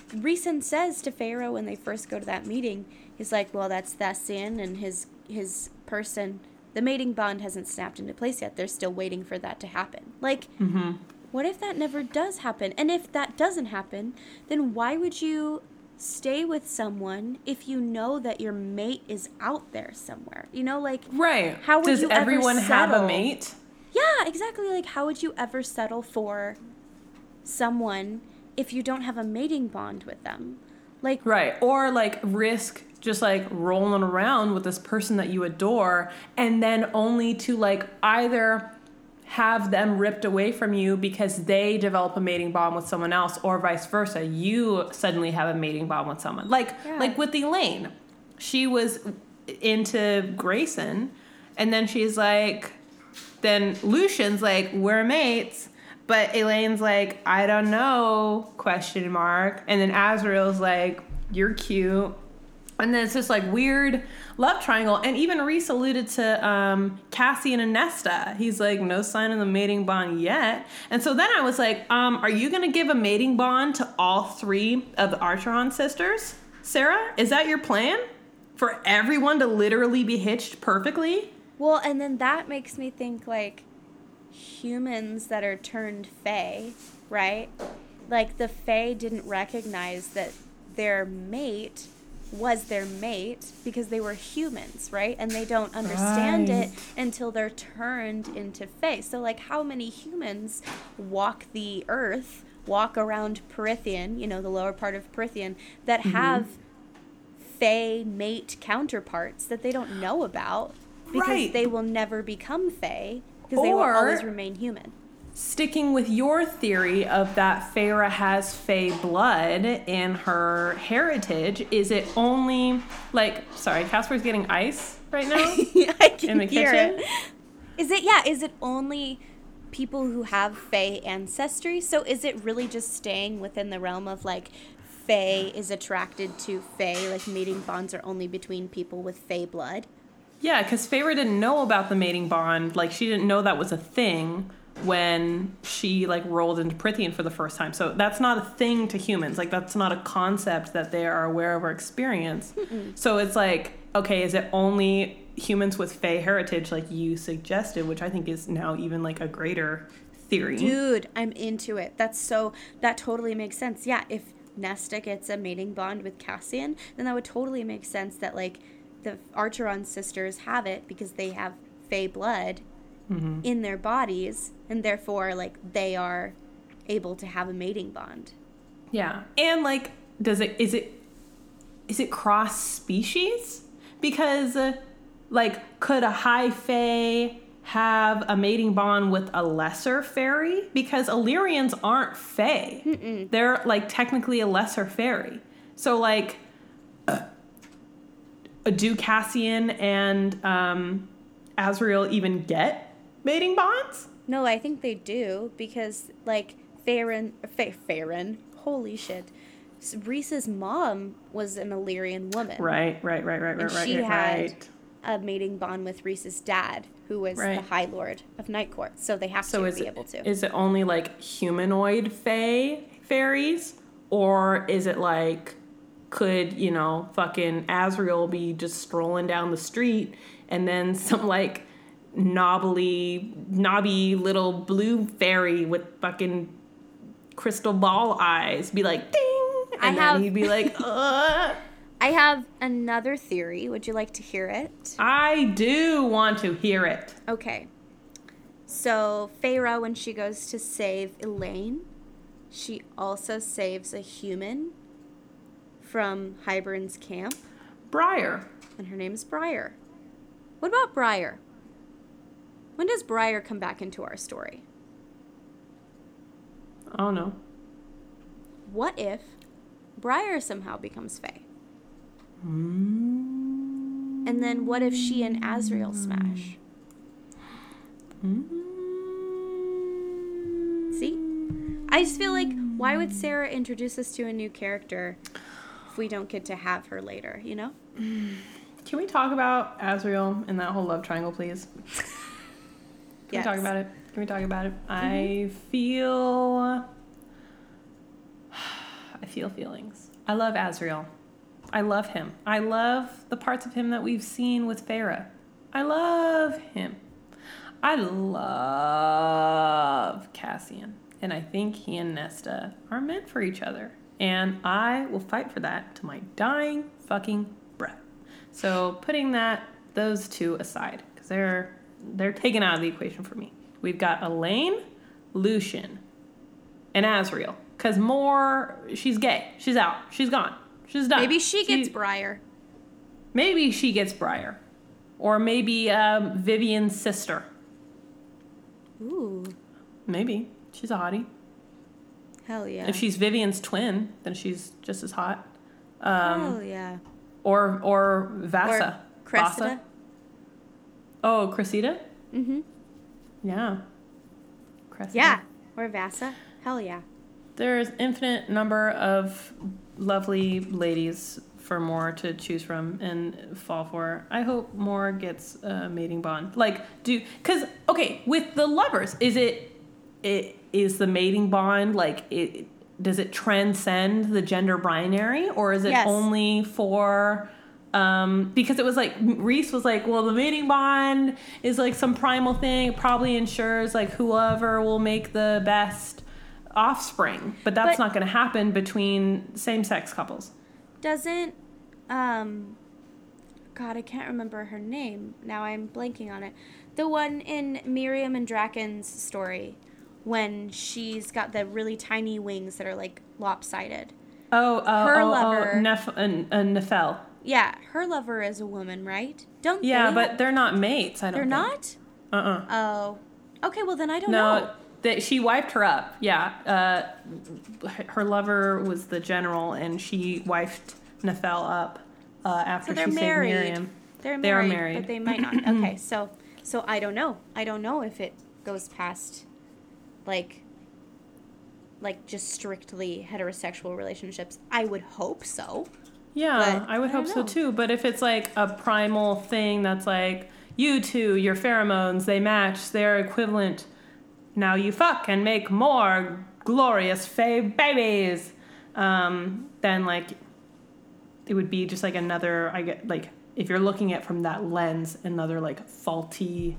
Rhysand says to Feyre when they first go to that meeting, he's like, Well, that's Thesan and his his person the mating bond hasn't snapped into place yet. They're still waiting for that to happen. Like Mm-hmm. what if that never does happen? And if that doesn't happen, then why would you stay with someone if you know that your mate is out there somewhere? You know, like Right. How would Does you ever everyone have a mate? yeah, exactly. Like how would you ever settle for someone if you don't have a mating bond with them? Like Right. Or like risk just like rolling around with this person that you adore and then only to like either have them ripped away from you because they develop a mating bond with someone else or vice versa. You suddenly have a mating bond with someone. Like Yeah. like with Elain. She was into Graysen and then she's like then Lucien's like, we're mates. But Elain's like, I don't know, question mark. And then Azriel's like, you're cute. And then it's just like weird love triangle. And even Rhys alluded to um, Cassian and Anesta. He's like, no sign of the mating bond yet. And so then I was like, um, are you going to give a mating bond to all three of the Archeron sisters? Sarah, is that your plan? For everyone to literally be hitched perfectly? Well, and then that makes me think like humans that are turned fae, right? Like the fae didn't recognize that their mate was their mate because they were humans, right? And they don't understand it until they're turned into fae. So like how many humans walk the earth, walk around Prythian, you know, the lower part of Prythian that mm-hmm. have fae mate counterparts that they don't know about because Right. they will never become fae because they will always remain human. Sticking with your theory of that Feyre has Fae blood in her heritage, is it only like sorry, Casper's getting ice right now? I can In the hear kitchen? it. Is it yeah? Is it only people who have Fae ancestry? So is it really just staying within the realm of like Fae is attracted to Fae? Like mating bonds are only between people with Fae blood. yeah, because Feyre didn't know about the mating bond. Like she didn't know that was a thing when she like rolled into Prythian for the first time. So that's not a thing to humans. Like that's not a concept that they are aware of or experience. So it's like, okay, is it only humans with Fae heritage like you suggested, which I think is now even like a greater theory. Dude, I'm into it. That's so that totally makes sense. Yeah, if Nesta gets a mating bond with Cassian, then that would totally make sense that like the Archeron sisters have it because they have Fae blood in their bodies, and therefore like they are able to have a mating bond. Yeah. And like does it is it is it cross species? Because uh, like could a high fae have a mating bond with a lesser fairy? Because Illyrians aren't fae. They're like technically a lesser fairy. So like uh, do Cassian and um Azriel even get mating bonds? No, I think they do because like Farron, Fa- Farron, holy shit. Rhys's mom was an Illyrian woman. Right, right, right, right, right, And right, she right, had right. a mating bond with Rhys's dad, who was the High Lord of Night Court. So they have So to be it, able to. is it only like humanoid fae fairies, or is it like could you know fucking Azriel be just strolling down the street and then some like knobbly knobby little blue fairy with fucking crystal ball eyes be like ding, and I then have- he'd be like, uh. I have another theory. Would you like to hear it? I do want to hear it. Okay. So, Feyre, when she goes to save Elain, she also saves a human from Hybern's camp, Briar. and her name is Briar. What about Briar? When does Briar come back into our story? Oh no. What if Briar somehow becomes Fae? Hmm. And then what if she and Azriel smash? Hmm. See? I just feel like why would Sarah introduce us to a new character if we don't get to have her later, you know? Can we talk about Azriel and that whole love triangle, please? Can we talk about it? Can we talk about it? I mm-hmm. feel. I feel feelings. I love Azriel. I love him. I love the parts of him that we've seen with Feyre. I love him. I love Cassian. And I think he and Nesta are meant for each other. And I will fight for that to my dying fucking breath. So putting that those two aside, because they're they're taken out of the equation for me. We've got Elain, Lucien, and Azriel. Cause Mor she's gay. She's out. She's gone. She's done. Maybe she gets Briar. Maybe she gets Briar. Or maybe um, Viviane's sister. Ooh, Maybe. She's a hottie. hell yeah. If she's Viviane's twin, then she's just as hot. Um, hell yeah. or or Vassa. Or Cressida. Vassa. Oh, Cressida? Mm-hmm. Yeah. Cressida. Yeah. Or Vassa. Hell yeah. There's infinite number of lovely ladies for Mor to choose from and fall for. I hope Mor gets a mating bond. Like do cuz okay, with the lovers, is it it is the mating bond like it does it transcend the gender binary or is it Yes. only for um, because it was like Rhys was like, well, the mating bond is like some primal thing. It probably ensures like whoever will make the best offspring, but that's But- not going to happen between same-sex couples. Doesn't um God, I can't remember her name. Now I'm blanking on it. The one in Miryam and Drakon's story when she's got the really tiny wings that are like lopsided. Oh, uh, Her oh, lover- oh, Nef- uh, uh, Nephelle. Yeah, her lover is a woman, right? Don't Yeah, they but they're not mates. I don't. they're think. not? Uh-uh. Oh. Okay, well then I don't know. No, know. that she wiped her up. Yeah, uh, her lover was the general, and she wifed Nephelle up uh, after So they're she married. saved Miryam. They're married. They are married. but they might not. Okay, so so I don't know. I don't know if it goes past like like just strictly heterosexual relationships. I would hope so. Yeah, But I would I hope so too. But if it's like a primal thing that's like you two, your pheromones, they match, they're equivalent. Now you fuck and make more glorious fae babies. Um, then like it would be just like another. I get like if you're looking at from that lens, another like faulty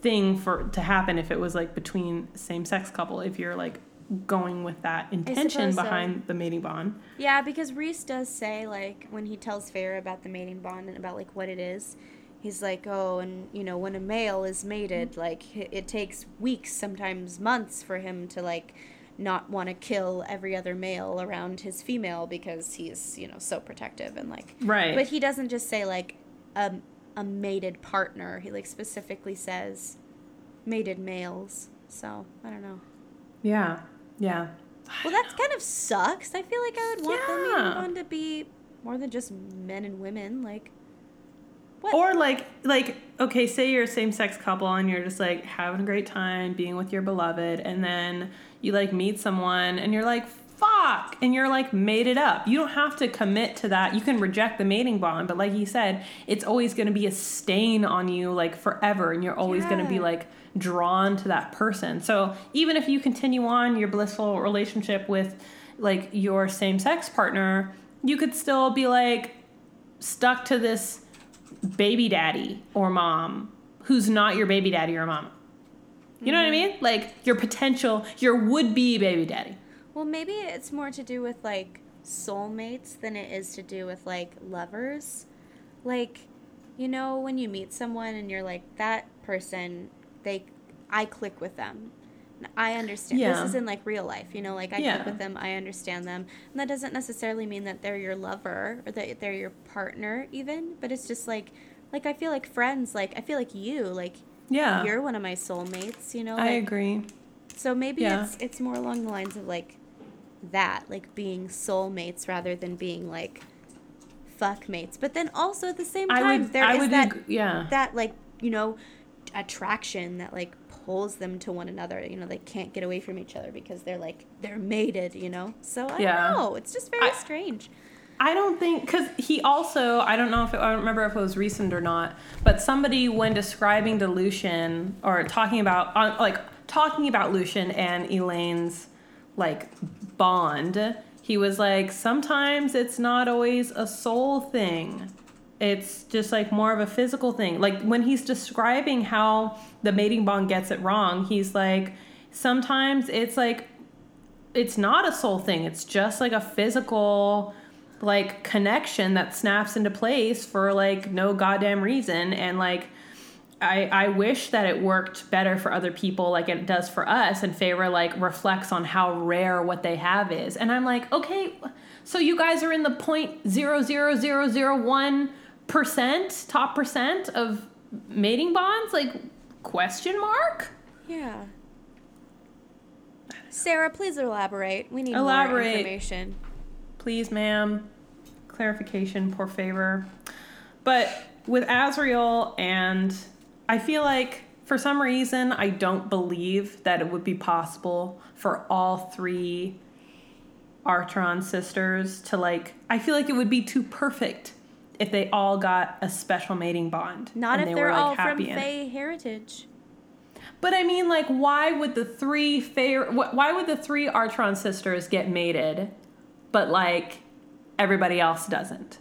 thing for to happen if it was like between same sex couple. If you're like going with that intention suppose so. behind the mating bond. Yeah, because Rhys does say like when he tells Feyre about the mating bond and about like what it is, he's like, oh, and you know when a male is mated, like it, it takes weeks, sometimes months, for him to like not want to kill every other male around his female because he's you know so protective and like. Right. But he doesn't just say like a a mated partner. He like specifically says mated males. So I don't know. Yeah, yeah. Well, that kind of sucks. I feel like I would want the Yeah. mating bond to be more than just men and women. Like, what? Or like, like, okay, say you're a same-sex couple and you're just like having a great time being with your beloved, and then you like meet someone and you're like, fuck, and you're like made it up. You don't have to commit to that. You can reject the mating bond, but like you said, it's always going to be a stain on you like forever, and you're always going to be like drawn to that person. So even if you continue on your blissful relationship with like your same-sex partner, you could still be like stuck to this baby daddy or mom who's not your baby daddy or mom. You know what I mm-hmm. mean? Like your potential, your would be baby daddy. Well, maybe it's more to do with like soulmates than it is to do with like lovers. Like, you know, when you meet someone and you're like, that person, they, I click with them. I understand. Yeah. This is in like real life, you know, like I Yeah. click with them, I understand them. And that doesn't necessarily mean that they're your lover or that they're your partner, even, but it's just like, like I feel like friends, like I feel like you, like Yeah. you're one of my soulmates, you know? I agree. so maybe Yeah. it's it's more along the lines of like that, like being soulmates rather than being like fuck mates. But then also at the same time, would- there I is would that ag- yeah. that like you know attraction that like pulls them to one another. You know, they can't get away from each other because they're like they're mated. You know, so I Yeah. don't know. It's just very I- strange. I don't think because he also I don't know if it, I don't remember if it was recent or not, but somebody when describing to Lucien or talking about on like talking about Lucien and Elain's like bond, he was like sometimes it's not always a soul thing. It's just like more of a physical thing. Like when he's describing how the mating bond gets it wrong, he's like sometimes it's like it's not a soul thing. It's just like a physical like connection that snaps into place for like no goddamn reason and like I, I wish that it worked better for other people like it does for us and Feyre like reflects on how rare what they have is and I'm like okay so you guys are in the point zero zero zero zero one percent top percent of mating bonds like question mark Yeah. Sarah, please elaborate. We need more Elaborate. information. Please, ma'am. Clarification, por favor. But with Azriel, and I feel like for some reason, I don't believe that it would be possible for all three Archeron sisters to like. I feel like it would be too perfect if they all got a special mating bond. Not if they they're were, like, all from happy in it. Fae heritage. But I mean, like, why would the three fair? wh- Why would the three Archeron sisters get mated, but like everybody else doesn't?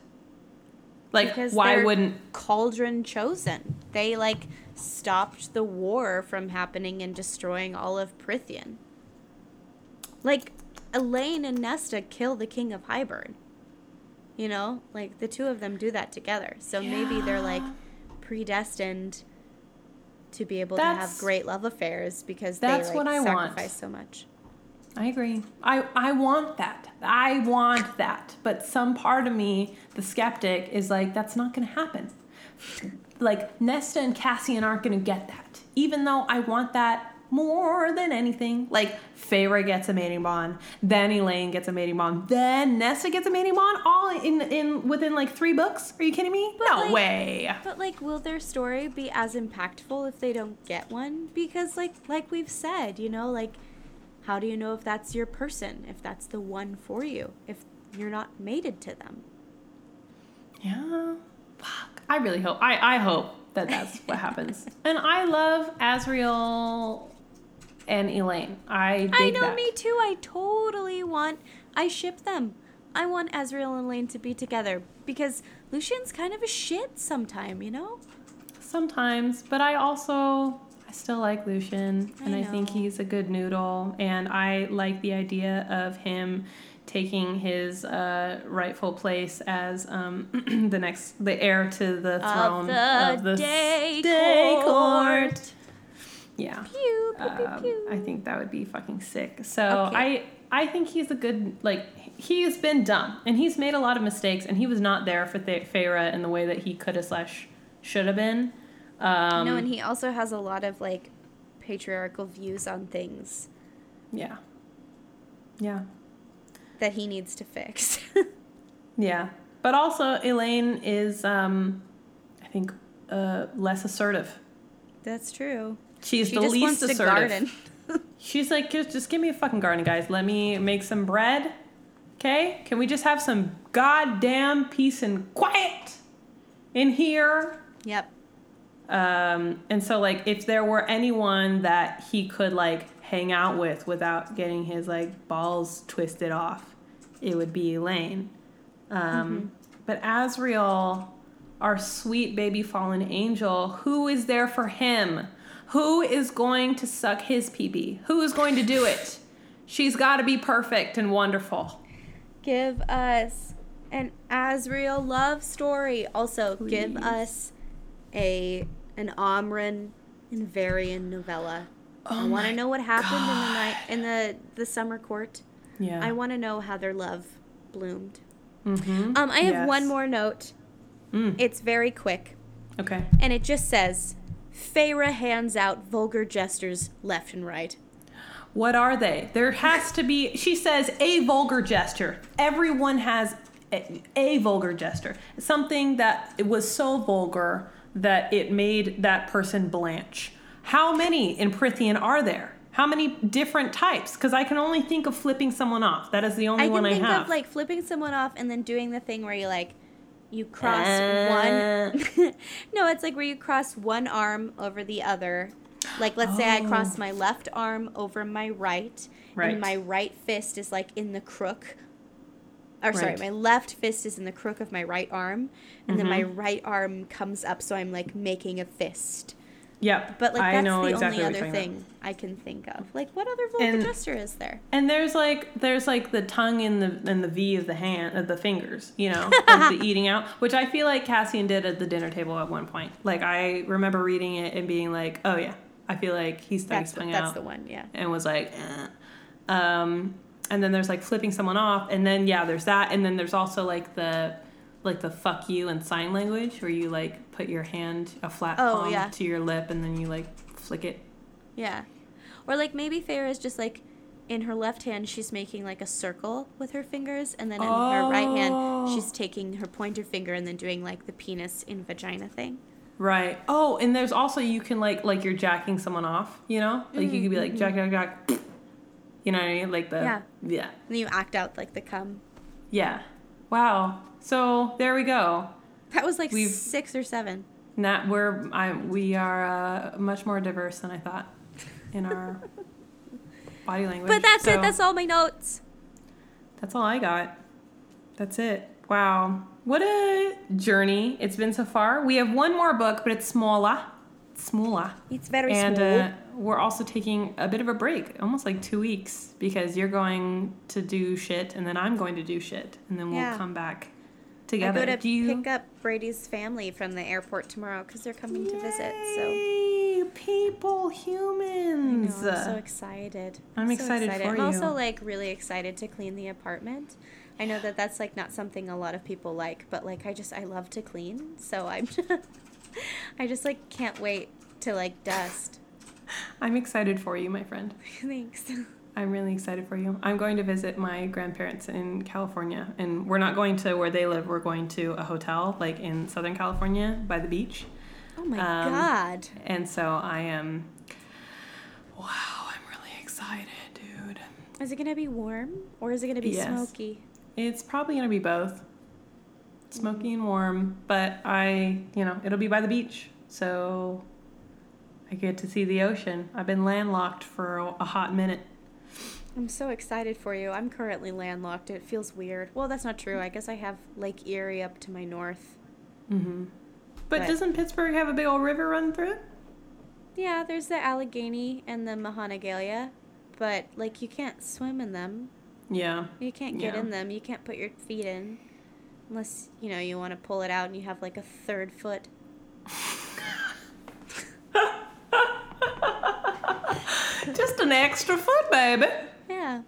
Like, Because why wouldn't? Cauldron chosen? They like stopped the war from happening and destroying all of Prythian. Like Elain and Nesta kill the king of Hybern. You know, like the two of them do that together. So maybe they're like predestined to be able to have great love affairs because that's they like what I want. so much. I agree. I I want that. I want that. But some part of me, the skeptic, is like, that's not going to happen. Like Nesta and Cassian aren't going to get that, even though I want that more than anything. Like Feyre gets a mating bond, then Elain gets a mating bond, then Nesta gets a mating bond, all in in within like three books. Are you kidding me? no like- way. But like, will their story be as impactful if they don't get one? Because like, like we've said, you know, like, how do you know if that's your person? If that's the one for you? If you're not mated to them? Yeah. Fuck. I really hope. I, I hope that that's what happens. And I love Azriel and Elain. I dig I know, that. me too. I totally want. I ship them. I want Azriel and Lane to be together because Lucien's kind of a shit sometime, you know. Sometimes, but I also I still like Lucian, I and I think he's a good noodle, and I like the idea of him taking his uh, rightful place as um, the next the heir to the throne the of the day day court. court. Yeah. Pew pew pew Um, pew. I think that would be fucking sick. So Okay. I I think he's a good like he's been dumb and he's made a lot of mistakes and he was not there for Th- Feyre in the way that he could have slash should have been. Um, no, and he also has a lot of like patriarchal views on things yeah, yeah, that he needs to fix. yeah. But also Elain is um, I think uh, less assertive. That's true. She's She the just least assertive. garden. She's like, just, just give me a fucking garden, guys. Let me make some bread. Okay? Can we just have some goddamn peace and quiet in here? yep. Um, and so, like, if there were anyone that he could, like, hang out with without getting his, like, balls twisted off, it would be Elain. Um, But Azriel, our sweet baby fallen angel, who is there for him? Who is going to suck his pee? Who is going to do it? She's got to be perfect and wonderful. Give us an Azriel love story. Also, give us a an Amren and Varian novella. I Oh want to know what happened in the night in the the summer court. Yeah. I want to know how their love bloomed. mm-hmm. Um, I have Yes. one more note. Mm. It's very quick, Okay. and it just says, "Feyre hands out vulgar gestures left and right." What are they? There has to be, she says, a vulgar gesture. Everyone has a, a vulgar gesture. Something that it was so vulgar that it made that person blanch. How many in Prythian are there? How many different types? Because I can only think of flipping someone off. That is the only one I have. I can think of like flipping someone off and then doing the thing where you like you cross Uh. one No, it's like where you cross one arm over the other. Like let's say I Oh. cross my left arm over my right, Right. and my right fist is like in the crook. Or sorry, my left fist is in the crook of my right arm, and then my Mm-hmm. right arm comes up, so I'm like making a fist. Yep. But like I that's know the exactly only other you're about. thing I can think of. Like what other vulgar And- gesture is there? And there's like there's like the tongue in the in the V of the hand of the fingers, you know, the eating out, which I feel like Cassian did at the dinner table at one point. Like I remember reading it and being like, oh yeah, I feel like he's That's the, that's out the one, yeah. and was like, eh. um, and then there's like flipping someone off, and then yeah, there's that, and then there's also like the like the fuck you and sign language where you like put your hand a flat Oh, palm yeah. to your lip and then you like flick it. Yeah. Or like maybe Feyre is just like in her left hand she's making like a circle with her fingers and then in her right hand Oh. she's taking her pointer finger and then doing like the penis in vagina thing. Right. Oh, and there's also you can like like you're jacking someone off, you know? Like you could be like mm-hmm. jack jack jack. You know what I mean? Like the Yeah. yeah. And then you act out like the cum. Yeah. Wow. So there we go. That was like We've- 6 or 7. Not we're I we are uh, much more diverse than I thought in our body language. But that's So it. That's all my notes. That's all I got. That's it. Wow. What a journey it's been so far. We have one more book, but it's smaller. Smaller. It's very and small. uh, we're also taking a bit of a break, almost like two weeks, because you're going to do shit, and then I'm going to do shit, and then we'll Yeah. come back I go to do you? pick up Brady's family from the airport tomorrow because they're coming to visit. So Yay, people, I humans. know, I'm so excited. I'm so excited for I'm you. also like really excited to clean the apartment. I know that that's like not something a lot of people like, but like I just I love to clean, so I'm I just like can't wait to like dust. I'm excited for you, my friend. Thanks. I'm really excited for you. I'm going to visit my grandparents in California, and we're not going to where they live. We're going to a hotel, like in Southern California, by the beach. Oh my Um, god. And so I am. Wow, I'm really excited, dude. Is it gonna be warm or is it gonna be Yes. smoky? It's probably gonna be both, smoky and warm. But I, you know, it'll be by the beach, so I get to see the ocean. I've been landlocked for a, a hot minute. I'm so excited for you. I'm currently landlocked. It feels weird. Well, that's not true. I guess I have Lake Erie up to my north. hmm But, But- doesn't Pittsburgh have a big old river run through it? Yeah, there's the Allegheny and the Monongahela, but like you can't swim in them. Yeah. You can't get Yeah. in them. You can't put your feet in unless, you know, you want to pull it out and you have like a third foot. Just an extra foot, baby. Yeah.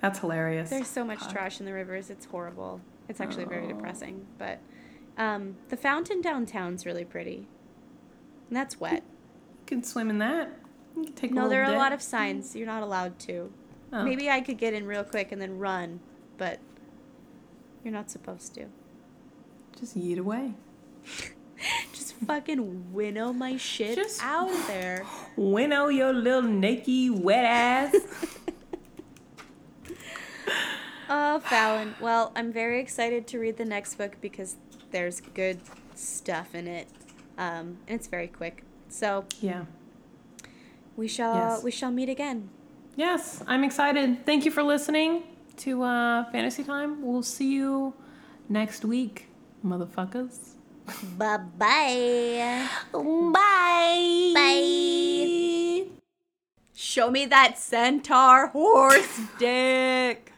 That's hilarious. There's so much God. trash in the rivers. It's horrible. It's actually very Oh. depressing, but um, the fountain downtown's really pretty. And that's wet. You can swim in that. You can take No, there are a lot of signs. You're not allowed to. Oh. Maybe I could get in real quick and then run, but you're not supposed to. Just yeet away. Just fucking winnow my shit Just- out of there. Winnow your little naked wet ass. Oh, Fallon. Well, I'm very excited to read the next book because there's good stuff in it, um, and it's very quick. So yeah. we shall Yes. we shall meet again. Yes, I'm excited. Thank you for listening to uh, Fantasy Time. We'll see you next week, motherfuckers. Bye bye. Bye. Bye. Show me that centaur horse dick.